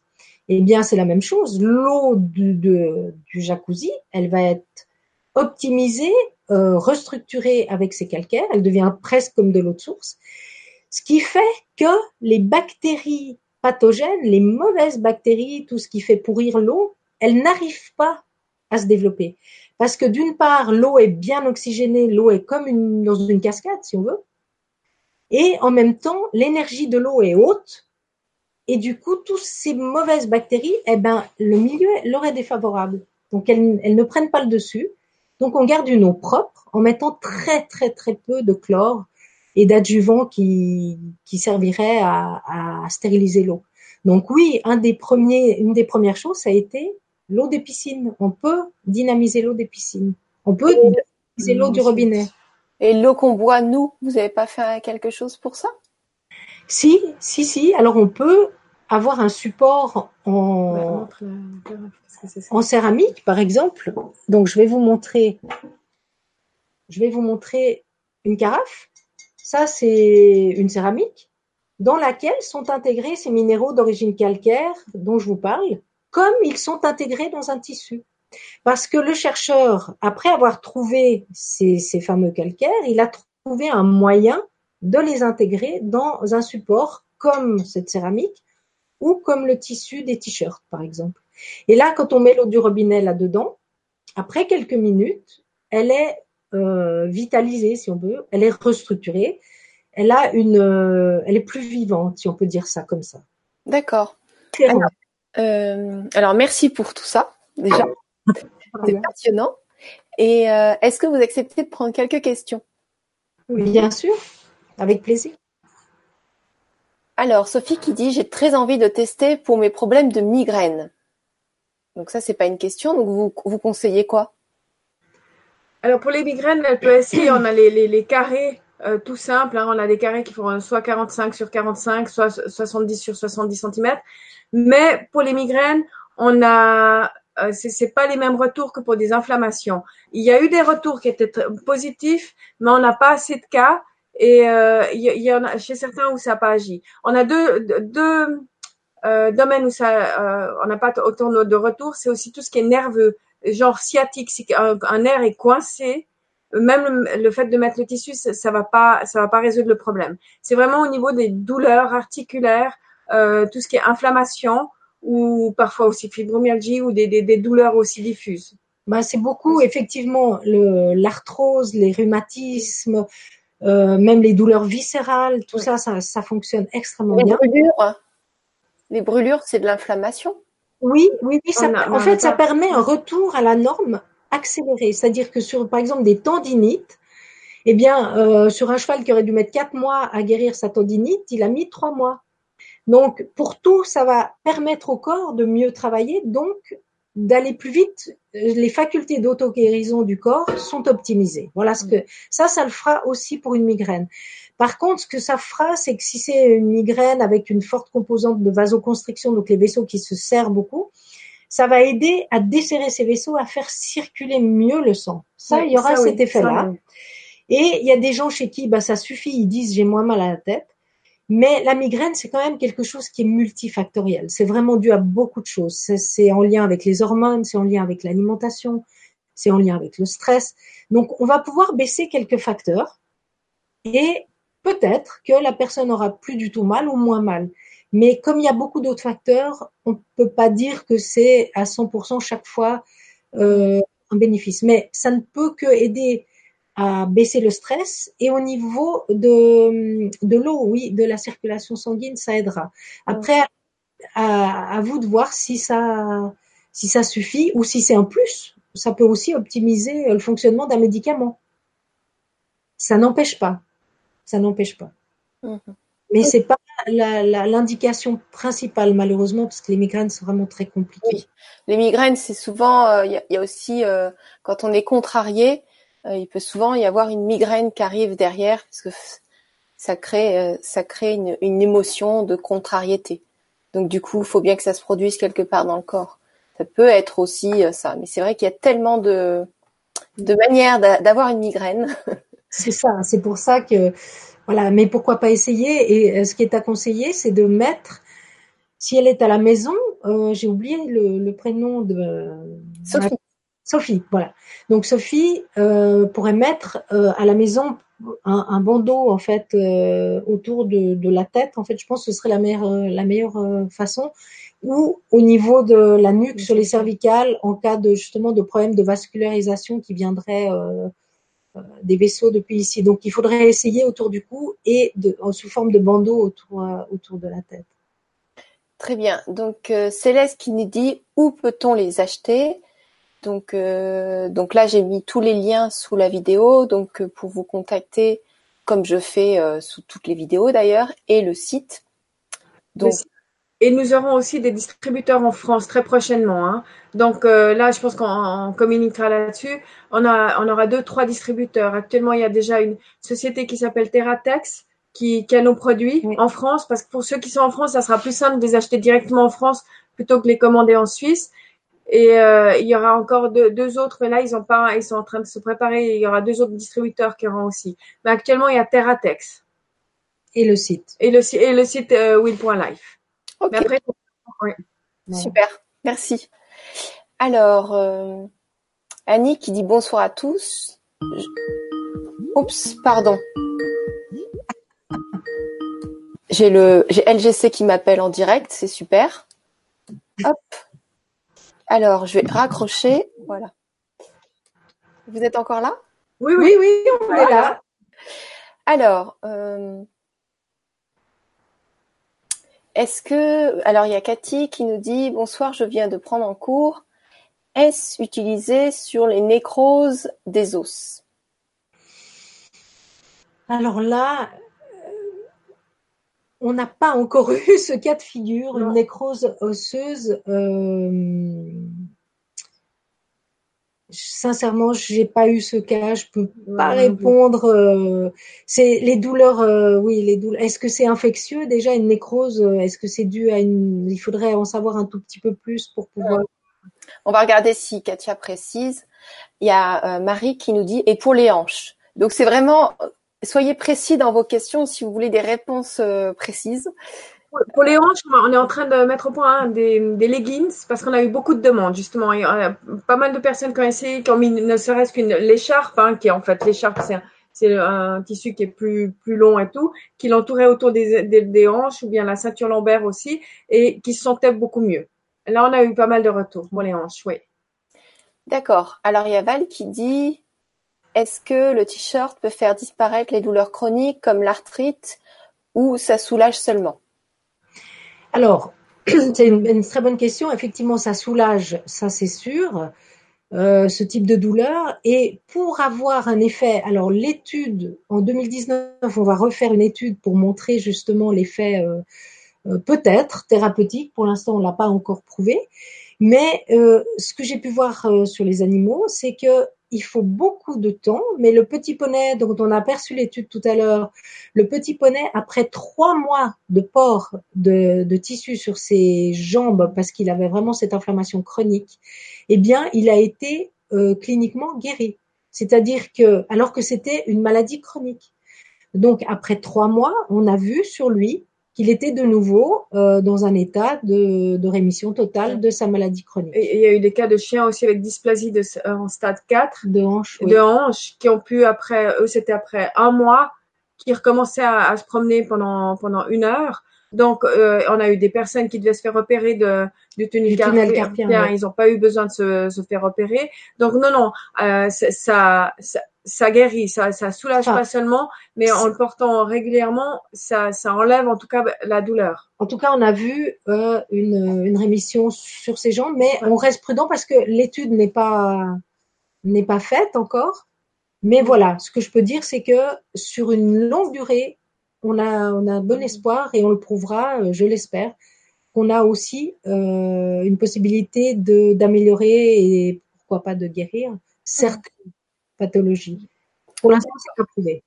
Eh bien, c'est la même chose. L'eau du, de, du jacuzzi, elle va être optimisée euh, restructurée avec ses calcaires, elle devient presque comme de l'eau de source, ce qui fait que les bactéries pathogènes, les mauvaises bactéries, tout ce qui fait pourrir l'eau, elles n'arrivent pas à se développer. Parce que d'une part, l'eau est bien oxygénée, l'eau est comme dans une cascade, si on veut, et en même temps, l'énergie de l'eau est haute, et du coup, toutes ces mauvaises bactéries, eh ben, le milieu leur est défavorable. Donc, elles, elles ne prennent pas le dessus, donc on garde une eau propre en mettant très très très peu de chlore et d'adjuvants qui, qui serviraient à, à stériliser l'eau. Donc oui, un des premiers, une des premières choses, ça a été l'eau des piscines. On peut dynamiser l'eau des piscines. On peut dynamiser l'eau du robinet. Et l'eau qu'on boit, nous, vous n'avez pas fait quelque chose pour ça? Si, si, si. Alors on peut avoir un support en, en céramique, par exemple. Donc, je vais vous montrer, je vais vous montrer une carafe. Ça, c'est une céramique dans laquelle sont intégrés ces minéraux d'origine calcaire dont je vous parle, comme ils sont intégrés dans un tissu. Parce que le chercheur, après avoir trouvé ces, ces fameux calcaires, il a trouvé un moyen de les intégrer dans un support comme cette céramique ou comme le tissu des t-shirts, par exemple. Et là, quand on met l'eau du robinet là-dedans, après quelques minutes, elle est euh, vitalisée, si on veut, elle est restructurée, elle a une, euh, elle est plus vivante, si on peut dire ça comme ça. D'accord. Alors, euh, alors, merci pour tout ça déjà, c'est passionnant. Et est-ce que vous acceptez de prendre quelques questions? Oui, bien sûr, avec plaisir. Alors, Sophie qui dit j'ai très envie de tester pour mes problèmes de migraine. Donc ça, c'est pas une question. Donc vous, vous conseillez quoi? Alors pour les migraines, elle peut essayer. On a les, les, les carrés euh, tout simples. Hein. On a des carrés qui font soit 45 sur 45, soit 70 sur 70 cm. Mais pour les migraines, on a euh, c'est pas les mêmes retours que pour des inflammations. Il y a eu des retours qui étaient positifs, mais on n'a pas assez de cas et euh, il y, en a chez certains où ça n'a pas agi. On a deux, deux euh, domaines où ça, euh, on n'a pas autant de, retours. C'est aussi tout ce qui est nerveux, genre sciatique, si un, un nerf est coincé. Même le, fait de mettre le tissu, ça, va pas, ça va pas résoudre le problème. C'est vraiment au niveau des douleurs articulaires, euh, tout ce qui est inflammation ou parfois aussi fibromyalgie ou des, des, douleurs aussi diffuses. Bah, c'est beaucoup effectivement l'arthrose, les rhumatismes, euh, même les douleurs viscérales, tout ça, ça, ça, fonctionne extrêmement les bien. Brûlures, les brûlures, c'est de l'inflammation. Oui, oui, oui. Ça, en fait, ça permet un retour à la norme accéléré. C'est-à-dire que sur, par exemple, des tendinites, eh bien, euh, sur un cheval qui aurait dû mettre quatre mois à guérir sa tendinite, il a mis trois mois. Donc, pour tout, ça va permettre au corps de mieux travailler, donc d'aller plus vite. Les facultés d'auto-guérison du corps sont optimisées. Voilà ce que ça, ça le fera aussi pour une migraine. Par contre, ce que ça fera, c'est que si c'est une migraine avec une forte composante de vasoconstriction, donc les vaisseaux qui se serrent beaucoup, ça va aider à desserrer ces vaisseaux, à faire circuler mieux le sang. Ça, il y aura cet effet-là. Et il y a des gens chez qui bah, ça suffit, ils disent j'ai moins mal à la tête. Mais la migraine, c'est quand même quelque chose qui est multifactoriel. C'est vraiment dû à beaucoup de choses. C'est en lien avec les hormones, c'est en lien avec l'alimentation, c'est en lien avec le stress. Donc, on va pouvoir baisser quelques facteurs et peut-être que la personne aura plus du tout mal ou moins mal. Mais comme il y a beaucoup d'autres facteurs, on ne peut pas dire que c'est à 100% chaque fois euh, un bénéfice. Mais ça ne peut que aider à baisser le stress et au niveau de, de l'eau, oui, de la circulation sanguine, ça aidera. Après, à, à, vous de voir si ça, si ça suffit ou si c'est un plus. Ça peut aussi optimiser le fonctionnement d'un médicament. Ça n'empêche pas. Ça n'empêche pas. Mmh. Mais c'est pas l'indication la, principale malheureusement parce que les migraines sont vraiment très compliquées. Oui. Les migraines, c'est souvent, il euh, y, y, a aussi euh, quand on est contrarié, il peut souvent y avoir une migraine qui arrive derrière parce que ça crée, euh, ça crée une, une, émotion de contrariété. Donc du coup, il faut bien que ça se produise quelque part dans le corps. Ça peut être aussi euh, ça, mais c'est vrai qu'il y a tellement de, de manières d'avoir une migraine. c'est ça, c'est pour ça que voilà. Mais pourquoi pas essayer? Et ce qui est à conseiller, c'est de mettre, si elle est à la maison, euh, j'ai oublié le, le, prénom de Sophie. Sophie, voilà. Donc Sophie euh, pourrait mettre euh, à la maison un, bandeau en fait euh, autour de, la tête. En fait, je pense que ce serait la meilleure la meilleure façon. Ou au niveau de la nuque sur les cervicales en cas de justement de problème de vascularisation qui viendrait des vaisseaux depuis ici. Donc il faudrait essayer autour du cou et de, sous forme de bandeau autour autour de la tête. Très bien. Donc Céleste qui nous dit où peut-on les acheter? Donc, euh, donc là, j'ai mis tous les liens sous la vidéo, donc euh, pour vous contacter, comme je fais euh, sous toutes les vidéos d'ailleurs, et le site. Donc, et nous aurons aussi des distributeurs en France très prochainement. Hein. Donc là, je pense qu'on communiquera là-dessus. On, a, on aura deux, trois distributeurs. Actuellement, il y a déjà une société qui s'appelle Terratex qui, qui a nos produits oui. en France, parce que pour ceux qui sont en France, ça sera plus simple de les acheter directement en France plutôt que de les commander en Suisse. Et euh, il y aura encore deux, deux, autres, mais là ils ont pas, ils sont en train de se préparer. Il y aura deux autres distributeurs qui auront aussi. Mais actuellement il y a Terratex. Et le site. Et le, et le site euh, will.life. Okay. Mais après, oui. Super, merci. Alors, euh, Annie qui dit bonsoir à tous. Je... Oups, pardon. J'ai le, j'ai LGC qui m'appelle en direct, c'est super. Hop. Alors, je vais raccrocher. Voilà. Vous êtes encore là? Oui, oui, oui, on est là. Alors, euh, est-ce que... Alors, il y a Cathy qui nous dit « Bonsoir, je viens de prendre en cours. Est-ce utilisé sur les nécroses des os ?» Alors là, on n'a pas encore eu ce cas de figure, une nécrose osseuse. Euh, sincèrement, j'ai pas eu ce cas. Je peux pas répondre. Euh, c'est les douleurs. Euh, oui, les douleurs. Est-ce que c'est infectieux déjà une nécrose Est-ce que c'est dû à une Il faudrait en savoir un tout petit peu plus pour pouvoir. On va regarder si Katia précise. Il y a Marie qui nous dit et pour les hanches. Donc c'est vraiment soyez précis dans vos questions si vous voulez des réponses euh, précises. Pour les hanches, on est en train de mettre au point hein, des, leggings parce qu'on a eu beaucoup de demandes justement. Y a pas mal de personnes qui ont essayé, qui ont mis ne serait-ce qu'une l'écharpe, hein, qui est en fait l'écharpe, c'est un, tissu qui est plus plus long et tout, qui l'entourait autour des, des, hanches ou bien la ceinture lombaire aussi et qui se sentait beaucoup mieux. Là, on a eu pas mal de retours pour les hanches, oui. D'accord. Alors il y a Val qui dit est-ce que le t-shirt peut faire disparaître les douleurs chroniques comme l'arthrite ou ça soulage seulement? Alors, c'est une, très bonne question. Effectivement, ça soulage, ça c'est sûr, euh, ce type de douleur. Et pour avoir un effet, alors l'étude, en 2019, on va refaire une étude pour montrer justement l'effet euh, euh, peut-être thérapeutique. Pour l'instant, on l'a pas encore prouvé. Mais ce que j'ai pu voir sur les animaux, c'est que il faut beaucoup de temps, mais le petit poney dont on a aperçu l'étude tout à l'heure, le petit poney, après trois mois de port de, tissu sur ses jambes, parce qu'il avait vraiment cette inflammation chronique, eh bien, il a été euh, cliniquement guéri. C'est-à-dire que, alors que c'était une maladie chronique. Donc, après trois mois, on a vu sur lui qu'il était de nouveau euh, dans un état de, de, rémission totale de sa maladie chronique. Et il y a eu des cas de chiens aussi avec dysplasie de, euh, en stade 4 de hanche, de hanche qui ont pu après, eux c'était après un mois, qui recommençaient à, à, se promener pendant pendant une heure. Donc euh, on a eu des personnes qui devaient se faire opérer de du tunnel carpien, ils n'ont pas eu besoin de se, se, faire opérer. Donc non non, euh, ça, ça ça guérit, ça, ça soulage pas seulement, mais en le portant régulièrement, ça, ça enlève en tout cas la douleur. En tout cas, on a vu euh, une, une rémission sur ces jambes, mais on reste prudent parce que l'étude n'est pas n'est pas faite encore. Mais voilà, ce que je peux dire, c'est que sur une longue durée, on a on a bon espoir et on le prouvera, euh, je l'espère, qu'on a aussi euh, une possibilité de d'améliorer et pourquoi pas de guérir certaines pathologie. Pour l'instant, c'est pas prouvé.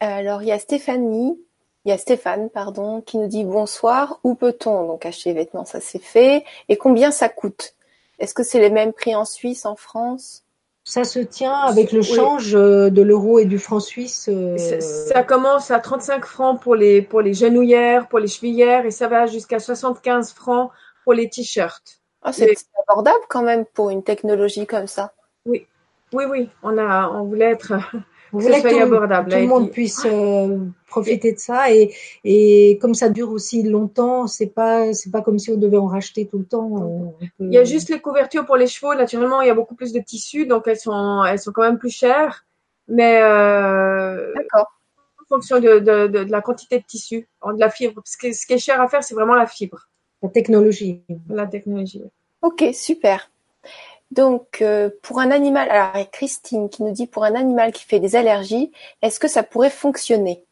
Alors, il y a Stéphanie, il y a Stéphane, pardon, qui nous dit bonsoir. Où peut-on donc acheter les vêtements? Ça c'est fait. Et combien ça coûte? Est-ce que c'est les mêmes prix en Suisse, en France? Ça se tient avec le change euh, de l'euro et du franc suisse. Euh, ça, commence à 35 francs pour les, pour les genouillères, pour les chevillères, et ça va jusqu'à 75 francs pour les t-shirts. Ah, c'est abordable quand même pour une technologie comme ça. Oui, oui, oui, on a, on voulait être, on voulait que tout, abordable, tout le monde puisse euh, profiter de ça et, et comme ça dure aussi longtemps, c'est pas, c'est pas comme si on devait en racheter tout le temps. Il y a juste les couvertures pour les chevaux. Naturellement, il y a beaucoup plus de tissus, donc elles sont, elles sont quand même plus chères, mais euh, d'accord. En fonction de, de, de, la quantité de tissu, de la fibre. Ce qui, ce qui est cher à faire, c'est vraiment la fibre. La technologie. La technologie. Ok, super. Donc, euh, pour un animal, alors Christine qui nous dit pour un animal qui fait des allergies, est-ce que ça pourrait fonctionner?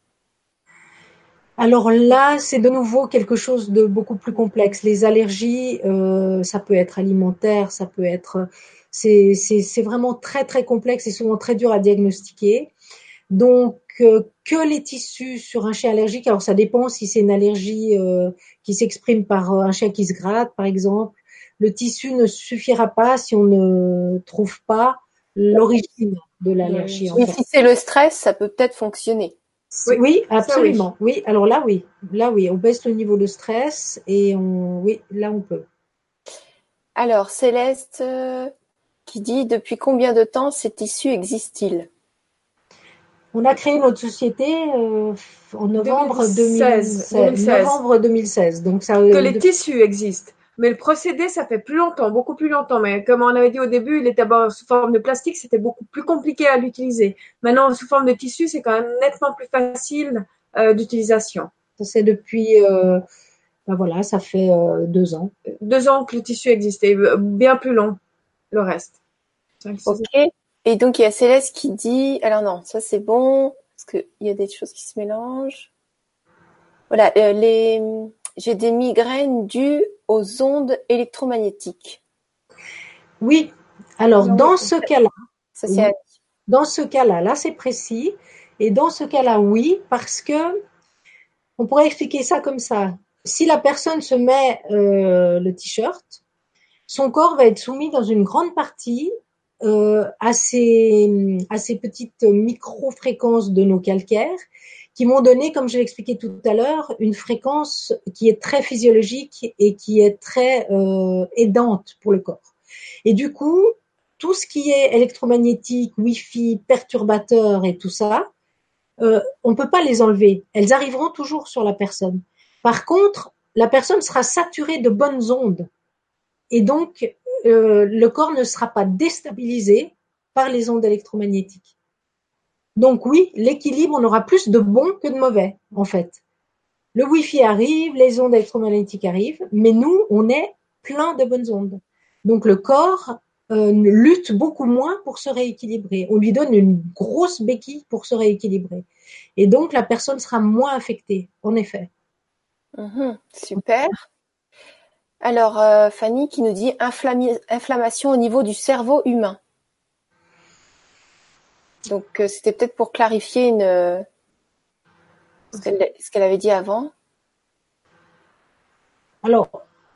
Alors là, c'est de nouveau quelque chose de beaucoup plus complexe. Les allergies, euh, ça peut être alimentaire, ça peut être, c'est vraiment très très complexe et souvent très dur à diagnostiquer. Donc euh, que les tissus sur un chien allergique, alors ça dépend si c'est une allergie qui s'exprime par un chien qui se gratte, par exemple, le tissu ne suffira pas si on ne trouve pas l'origine de l'allergie. Oui, si c'est le stress, ça peut peut-être fonctionner. Oui, absolument. Oui. alors là, oui. Là, oui, on baisse le niveau de stress et on, oui, là, on peut. Alors, Céleste euh, qui dit depuis combien de temps ces tissus existent-ils? On a créé notre société euh, en novembre 2016. Novembre 2016. Donc ça, que les tissus existent. Mais le procédé, ça fait plus longtemps, beaucoup plus longtemps. Mais comme on avait dit au début, il était d'abord sous forme de plastique, c'était beaucoup plus compliqué à l'utiliser. Maintenant, sous forme de tissu, c'est quand même nettement plus facile euh, d'utilisation. Ça c'est depuis, euh, ben voilà, ça fait euh, deux ans. Deux ans que le tissu existait, bien plus long le reste. Ok. Et donc il y a Céleste qui dit, alors non, ça c'est bon, parce qu'il y a des choses qui se mélangent. Voilà, les, j'ai des migraines dues aux ondes électromagnétiques. Oui. Alors, dans ce cas-là, dans ce cas-là, là, c'est précis. Et dans ce cas-là, oui, parce que on pourrait expliquer ça comme ça. Si la personne se met euh, le t-shirt, son corps va être soumis dans une grande partie euh, à, ces, à ces petites micro-fréquences de nos calcaires qui m'ont donné, comme je l'ai expliqué tout à l'heure, une fréquence qui est très physiologique et qui est très euh, aidante pour le corps. Et du coup, tout ce qui est électromagnétique, Wi-Fi, perturbateur et tout ça, euh, on ne peut pas les enlever. Elles arriveront toujours sur la personne. Par contre, la personne sera saturée de bonnes ondes. Et donc, euh, le corps ne sera pas déstabilisé par les ondes électromagnétiques. Donc oui, l'équilibre, on aura plus de bons que de mauvais, en fait. Le Wi-Fi arrive, les ondes électromagnétiques arrivent, mais nous, on est plein de bonnes ondes. Donc le corps euh, lutte beaucoup moins pour se rééquilibrer. On lui donne une grosse béquille pour se rééquilibrer. Et donc la personne sera moins affectée, en effet. Mhm, super. Alors euh, Fanny qui nous dit inflammation au niveau du cerveau humain. Donc euh, c'était peut-être pour clarifier une euh, ce qu'elle avait dit avant. Alors,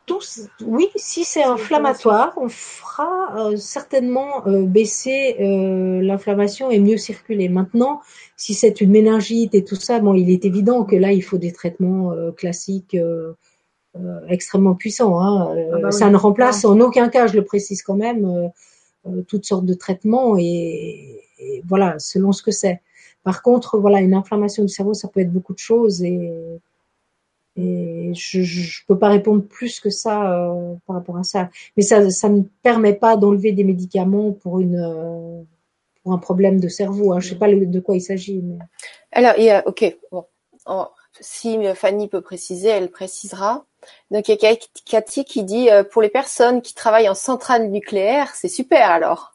tous, oui, si c'est inflammatoire, on fera euh, certainement baisser l'inflammation et mieux circuler. Maintenant, si c'est une méningite et tout ça, bon, il est évident que là, il faut des traitements classiques extrêmement puissants. Hein. Ah bah ça ne remplace en aucun cas, je le précise quand même, toutes sortes de traitements et, voilà, selon ce que c'est. Par contre, voilà, une inflammation du cerveau, ça peut être beaucoup de choses et, et je ne peux pas répondre plus que ça euh, par rapport à ça. Mais ça ça ne permet pas d'enlever des médicaments pour une euh, pour un problème de cerveau. Hein. Je sais pas de quoi il s'agit. Alors, ok, bon. si Fanny peut préciser, elle précisera. Donc il y a Cathy qui dit euh, pour les personnes qui travaillent en centrale nucléaire, c'est super alors.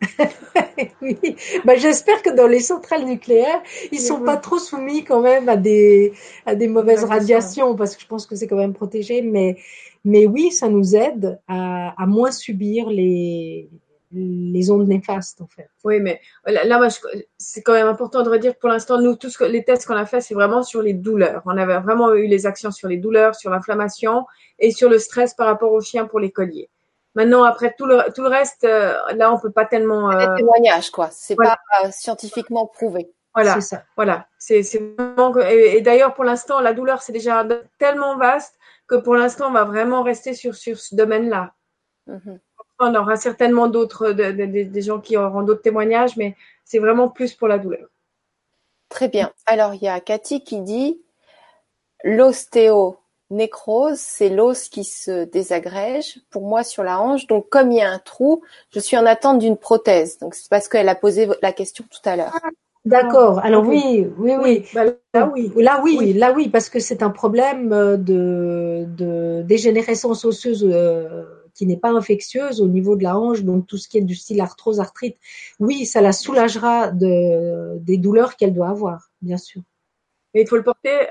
oui, bah, j'espère que dans les centrales nucléaires, ils sont pas trop soumis quand même à des à des mauvaises radiations parce que je pense que c'est quand même protégé. Mais mais oui, ça nous aide à, à moins subir les les ondes néfastes en fait. Oui, mais là, c'est quand même important de redire que pour l'instant, nous, tous les tests qu'on a fait, c'est vraiment sur les douleurs. On avait vraiment eu les actions sur les douleurs, sur l'inflammation et sur le stress par rapport aux chiens pour les colliers. Maintenant, après tout le, tout le reste, euh, là, on peut pas tellement. Euh... Des témoignages, quoi. C'est pas euh, scientifiquement prouvé. Voilà, c'est ça. Voilà, c'est vraiment. Et, d'ailleurs, pour l'instant, la douleur, c'est déjà tellement vaste que pour l'instant, on va vraiment rester sur sur ce domaine-là. Mm-hmm. On aura certainement d'autres, des gens qui auront d'autres témoignages, mais c'est vraiment plus pour la douleur. Très bien. Alors, il y a Cathy qui dit l'ostéo nécrose, c'est l'os qui se désagrège, pour moi sur la hanche. Donc comme il y a un trou, je suis en attente d'une prothèse. Donc c'est parce qu'elle a posé la question tout à l'heure. D'accord. Alors oui, oui, oui. Bah, là oui, là oui, là oui, parce que c'est un problème euh, de, de dégénérescence osseuse euh, qui n'est pas infectieuse au niveau de la hanche, donc tout ce qui est du style arthrose, arthrite. Oui, ça la soulagera de, des douleurs qu'elle doit avoir, bien sûr. Mais il faut le porter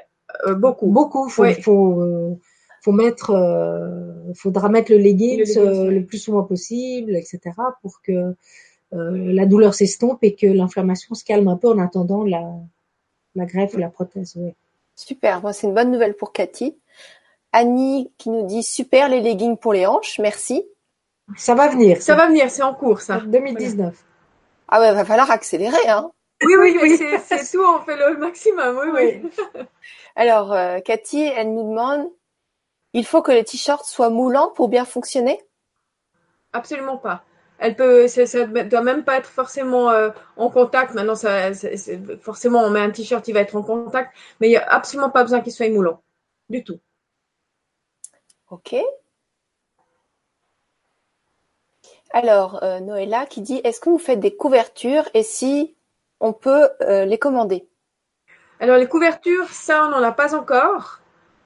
euh, beaucoup. Beaucoup. Faut, faut, euh, faut mettre, euh, faudra mettre le leggings, le, plus souvent possible, etc. pour que la douleur s'estompe et que l'inflammation se calme un peu en attendant la, la greffe ou la prothèse. Super. c'est une bonne nouvelle pour Cathy. Annie qui nous dit super les leggings pour les hanches. Merci. Ça va venir. Ça, va venir. C'est en cours, ça. 2019. Ah ouais, va falloir accélérer, hein. Oui, oui, oui, c'est tout, on fait le maximum, oui, oui. Alors, euh, Cathy, elle nous demande, il faut que les t-shirts soient moulants pour bien fonctionner? Absolument pas. Elle peut, ça, doit même pas être forcément euh, en contact. Maintenant, ça, forcément, on met un t-shirt, il va être en contact, mais il n'y a absolument pas besoin qu'il soit moulant, du tout. Ok. Alors, euh, Noëlla qui dit, est-ce que vous faites des couvertures? Et si on peut euh, les commander Alors les couvertures, ça on n'en a pas encore.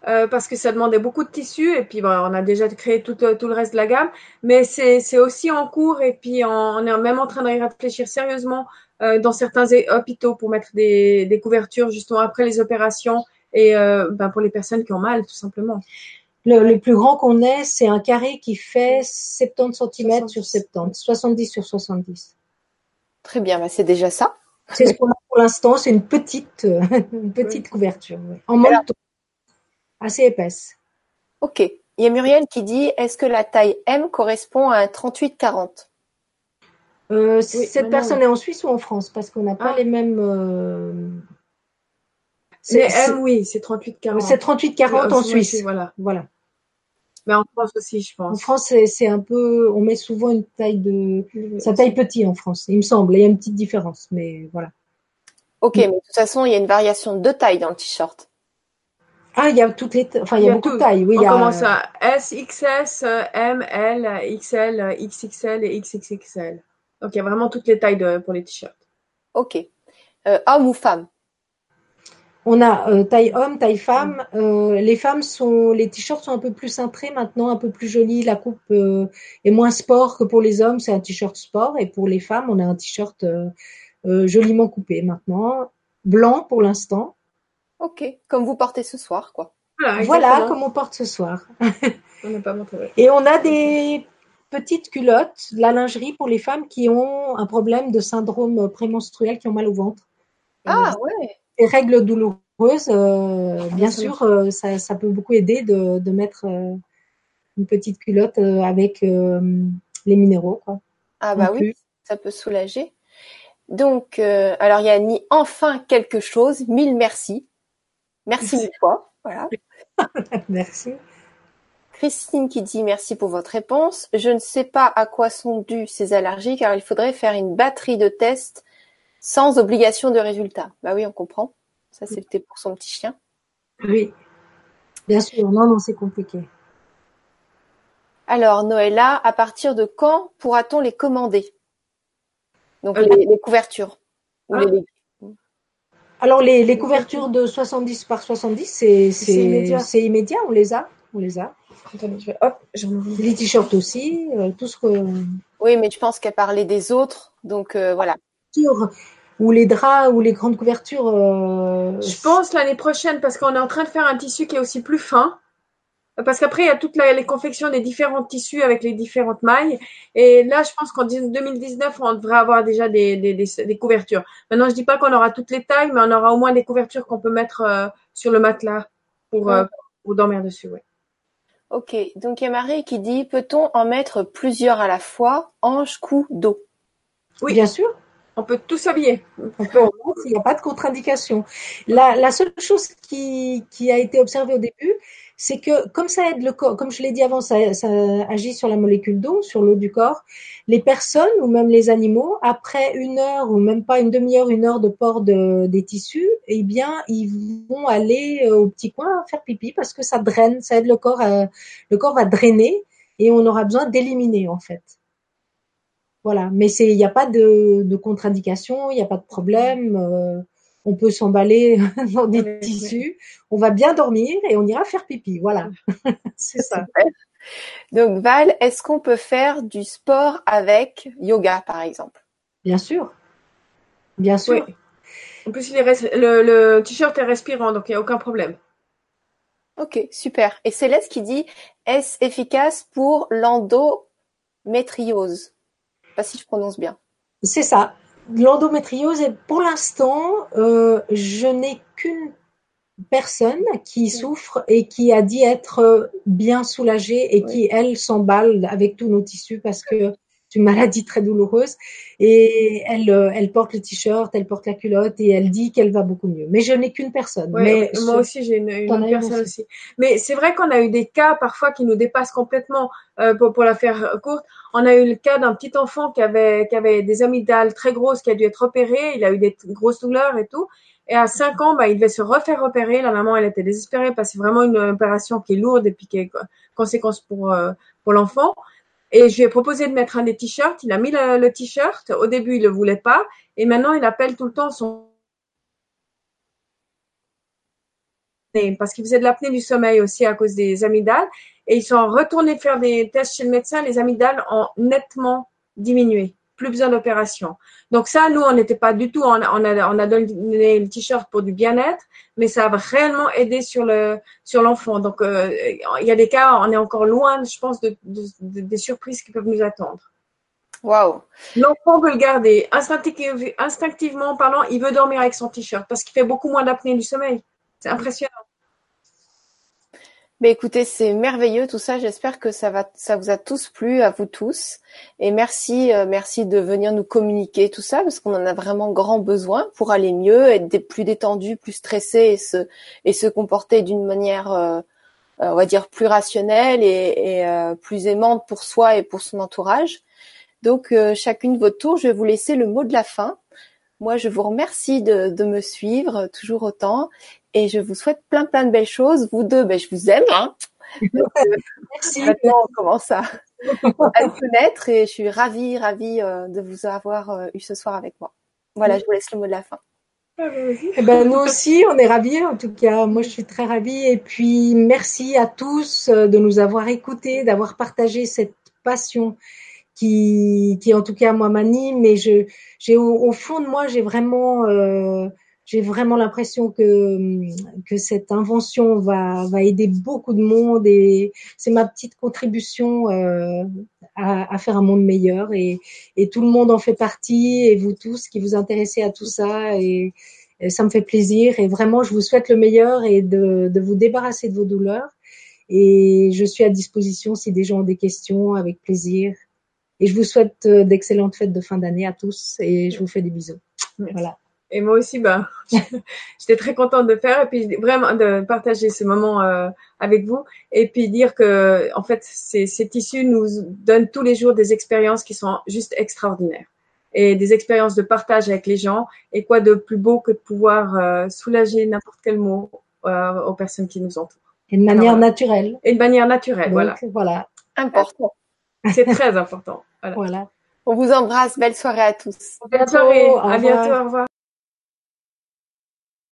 Euh, parce que ça demandait beaucoup de tissu et puis bon, on a déjà créé tout, le- tout le reste de la gamme, mais c'est c'est aussi en cours et puis on, on est même en train de réfléchir sérieusement euh, dans certains hôpitaux pour mettre des, des couvertures justement après les opérations et euh, ben, pour les personnes qui ont mal tout simplement. Le, le plus grand qu'on ait, c'est un carré qui fait 70 cm sur 70, 70 sur 70. Très bien, bah, c'est déjà ça. C'est ce qu'on a pour l'instant, c'est une petite, euh, une petite couverture, en molleton, assez épaisse. Ok. Il y a Muriel qui dit, est-ce que la taille M correspond à un 38-40 Euh, Oui, cette personne est en Suisse ou en France? Parce qu'on n'a pas Ah. les mêmes. euh, C'est M, oui, c'est 38-40. c'est 38-40 Euh, en Suisse. Voilà. Voilà. Mais en France aussi, je En pense. France, c'est un peu. On met souvent une taille de. Ça taille petit en France, il me semble. Il y a une petite différence, mais voilà. Ok, mais de toute façon, il y a une variation de taille dans le t-shirt. Ah, il y a toutes les. Enfin, il y a, beaucoup tout. de tailles. Oui, On il y a. commence à S, XS, M, L, XL, XXL et XXXL. Donc il y a vraiment toutes les tailles de, pour les t-shirts. Ok. Euh, homme ou femme? On a euh, taille homme, taille femme. Euh, les femmes sont, les t-shirts sont un peu plus cintrés maintenant, un peu plus jolis. La coupe euh, est moins sport que pour les hommes. C'est un t-shirt sport. Et pour les femmes, on a un t-shirt euh, euh, joliment coupé maintenant, blanc pour l'instant. Ok. Comme vous portez ce soir, quoi. Voilà, comme on porte ce soir. On n'a pas montré. Et on a des petites culottes, de la lingerie pour les femmes qui ont un problème de syndrome prémenstruel, qui ont mal au ventre. Ah ouais. Les règles douloureuses, euh, bien sûr, euh, ça, ça peut beaucoup aider de, de mettre euh, une petite culotte avec les minéraux. Quoi. Ah bah oui, ça peut soulager. Donc, alors il y a mis enfin quelque chose. Mille merci. Merci mille fois. Voilà. Merci. Christine qui dit merci pour votre réponse. Je ne sais pas à quoi sont dues ces allergies car il faudrait faire une batterie de tests sans obligation de résultat. Bah oui, on comprend. Ça c'était pour son petit chien. Oui, bien sûr. Non, non, c'est compliqué. Alors Noëlla, à partir de quand pourra-t-on les commander? Donc Euh, les, les couvertures. Ou Ah. les légumes. Alors, les, les couvertures de 70 par 70, c'est C'est immédiat. immédiat. On les a. On les a. Attendez, je vais, hop, j'en ouvre une. Les t-shirts aussi, euh, tout ce que. Oui, mais je pense qu'elle parlait des autres. Donc euh, voilà. Sur- ou les draps ou les grandes couvertures. euh, Je pense l'année prochaine parce qu'on est en train de faire un tissu qui est aussi plus fin. Parce qu'après, il y a toutes les confections des différents tissus avec les différentes mailles. Et là, je pense qu'en 2019, on devrait avoir déjà des, des, des, des couvertures. Maintenant, je dis pas qu'on aura toutes les tailles, mais on aura au moins des couvertures qu'on peut mettre euh, sur le matelas pour, euh, pour dormir dessus. Ouais. Ok, donc il y a Marie qui dit peut-on en mettre plusieurs à la fois, hanche, cou, dos? Oui. Bien sûr. On peut tout s'habiller. Il n'y a pas de contre-indication. La, seule chose qui, a été observée au début, c'est que comme ça aide le corps, comme je l'ai dit avant, ça, ça agit sur la molécule d'eau, sur l'eau du corps, les personnes ou même les animaux, après une heure ou même pas une demi-heure, une heure de port de, des tissus, eh bien, ils vont aller euh, au petit coin faire pipi parce que ça draine, ça aide le corps, à- le corps va drainer et on aura besoin d'éliminer en fait. Voilà, mais c'est, il n'y a pas de, de contre-indication, il n'y a pas de problème. euh, on peut s'emballer dans des Oui, tissus, on va bien dormir et on ira faire pipi. Voilà, c'est ça. Donc Val, est-ce qu'on peut faire du sport avec yoga par exemple? Bien sûr, bien sûr. Oui. En plus, il est res- le, le t-shirt est respirant, donc il n'y a aucun problème. Ok, super. Et Céleste qui dit est-ce efficace pour l'endométriose? Pas si je prononce bien. C'est ça. L'endométriose, et pour l'instant, euh, je n'ai qu'une personne qui souffre et qui a dit être bien soulagée et qui, elle, s'emballe avec tous nos tissus parce que une maladie très douloureuse. Et elle, euh, elle porte le t-shirt, elle porte la culotte et elle dit qu'elle va beaucoup mieux. Mais je n'ai qu'une personne. Ouais, Mais ce- moi aussi, j'ai une, autre personne aussi. aussi. Mais c'est vrai qu'on a eu des cas parfois qui nous dépassent complètement. Euh, pour, pour la faire courte, on a eu le cas d'un petit enfant qui avait qui avait des amygdales très grosses, qui a dû être opéré. Il a eu des grosses douleurs et tout. Et à 5 ans, bah, il devait se refaire opérer. La maman, elle était désespérée parce que c'est vraiment une opération qui est lourde et puis qui co- conséquence pour euh, pour l'enfant. Et je lui ai proposé de mettre un des t-shirts. Il a mis le, t-shirt. Au début, il le voulait pas. Et maintenant, il appelle tout le temps son parce qu'il faisait de l'apnée du sommeil aussi à cause des amygdales. Et ils sont retournés faire des tests chez le médecin. Les amygdales ont nettement diminué. Plus besoin d'opération. Donc ça, nous, on n'était pas du tout, on a, on a, on a donné le t-shirt pour du bien-être, mais ça a réellement aidé sur le sur l'enfant. Donc euh, il y a des cas, on est encore loin, je pense, de, de, de des surprises qui peuvent nous attendre. Waouh. L'enfant veut le garder. Instinctivement, instinctivement parlant, il veut dormir avec son t-shirt parce qu'il fait beaucoup moins d'apnée du sommeil. C'est impressionnant. Mais écoutez, c'est merveilleux tout ça. J'espère que ça vous a tous plu, à vous tous. Et merci, euh, merci de venir nous communiquer tout ça parce qu'on en a vraiment grand besoin pour aller mieux, être plus détendu, plus stressé et se et se comporter d'une manière, euh, euh, on va dire, plus rationnelle et, euh, plus aimante pour soi et pour son entourage. Donc chacune de votre tour, je vais vous laisser le mot de la fin. Moi, je vous remercie de me suivre toujours autant et je vous souhaite plein plein de belles choses. Vous deux, ben, je vous aime. Hein Donc, euh, Merci. maintenant, on commence à, à vous connaître et je suis ravie, ravie euh, de vous avoir euh, eu ce soir avec moi. Voilà, je vous laisse le mot de la fin. Eh ben, nous aussi, on est ravis. En tout cas, moi, je suis très ravie. Et puis, merci à tous de nous avoir écoutés, d'avoir partagé cette passion qui, qui en tout cas, moi, m'anime. Mais je, j'ai au, au fond de moi, j'ai vraiment, euh, j'ai vraiment l'impression que que cette invention va va aider beaucoup de monde et c'est ma petite contribution euh, à, à faire un monde meilleur et et tout le monde en fait partie et vous tous qui vous intéressez à tout ça et, et ça me fait plaisir et vraiment je vous souhaite le meilleur et de de vous débarrasser de vos douleurs et je suis à disposition si des gens ont des questions avec plaisir et je vous souhaite euh, d'excellentes fêtes de fin d'année à tous et je vous fais des bisous. Merci. Voilà. Et moi aussi, ben, j'étais très contente de faire et puis vraiment de partager ce moment euh, avec vous et puis dire que en fait, ces, ces tissus nous donnent tous les jours des expériences qui sont juste extraordinaires et des expériences de partage avec les gens. Et quoi de plus beau que de pouvoir euh, soulager n'importe quel mot euh, aux personnes qui nous entourent. Et de manière Alors, naturelle. Et de manière naturelle, Donc, voilà. voilà. Important. C'est très important. Voilà. Voilà. On vous embrasse. Belle soirée à tous. Bonne soirée. Au À revoir. bientôt. Au revoir.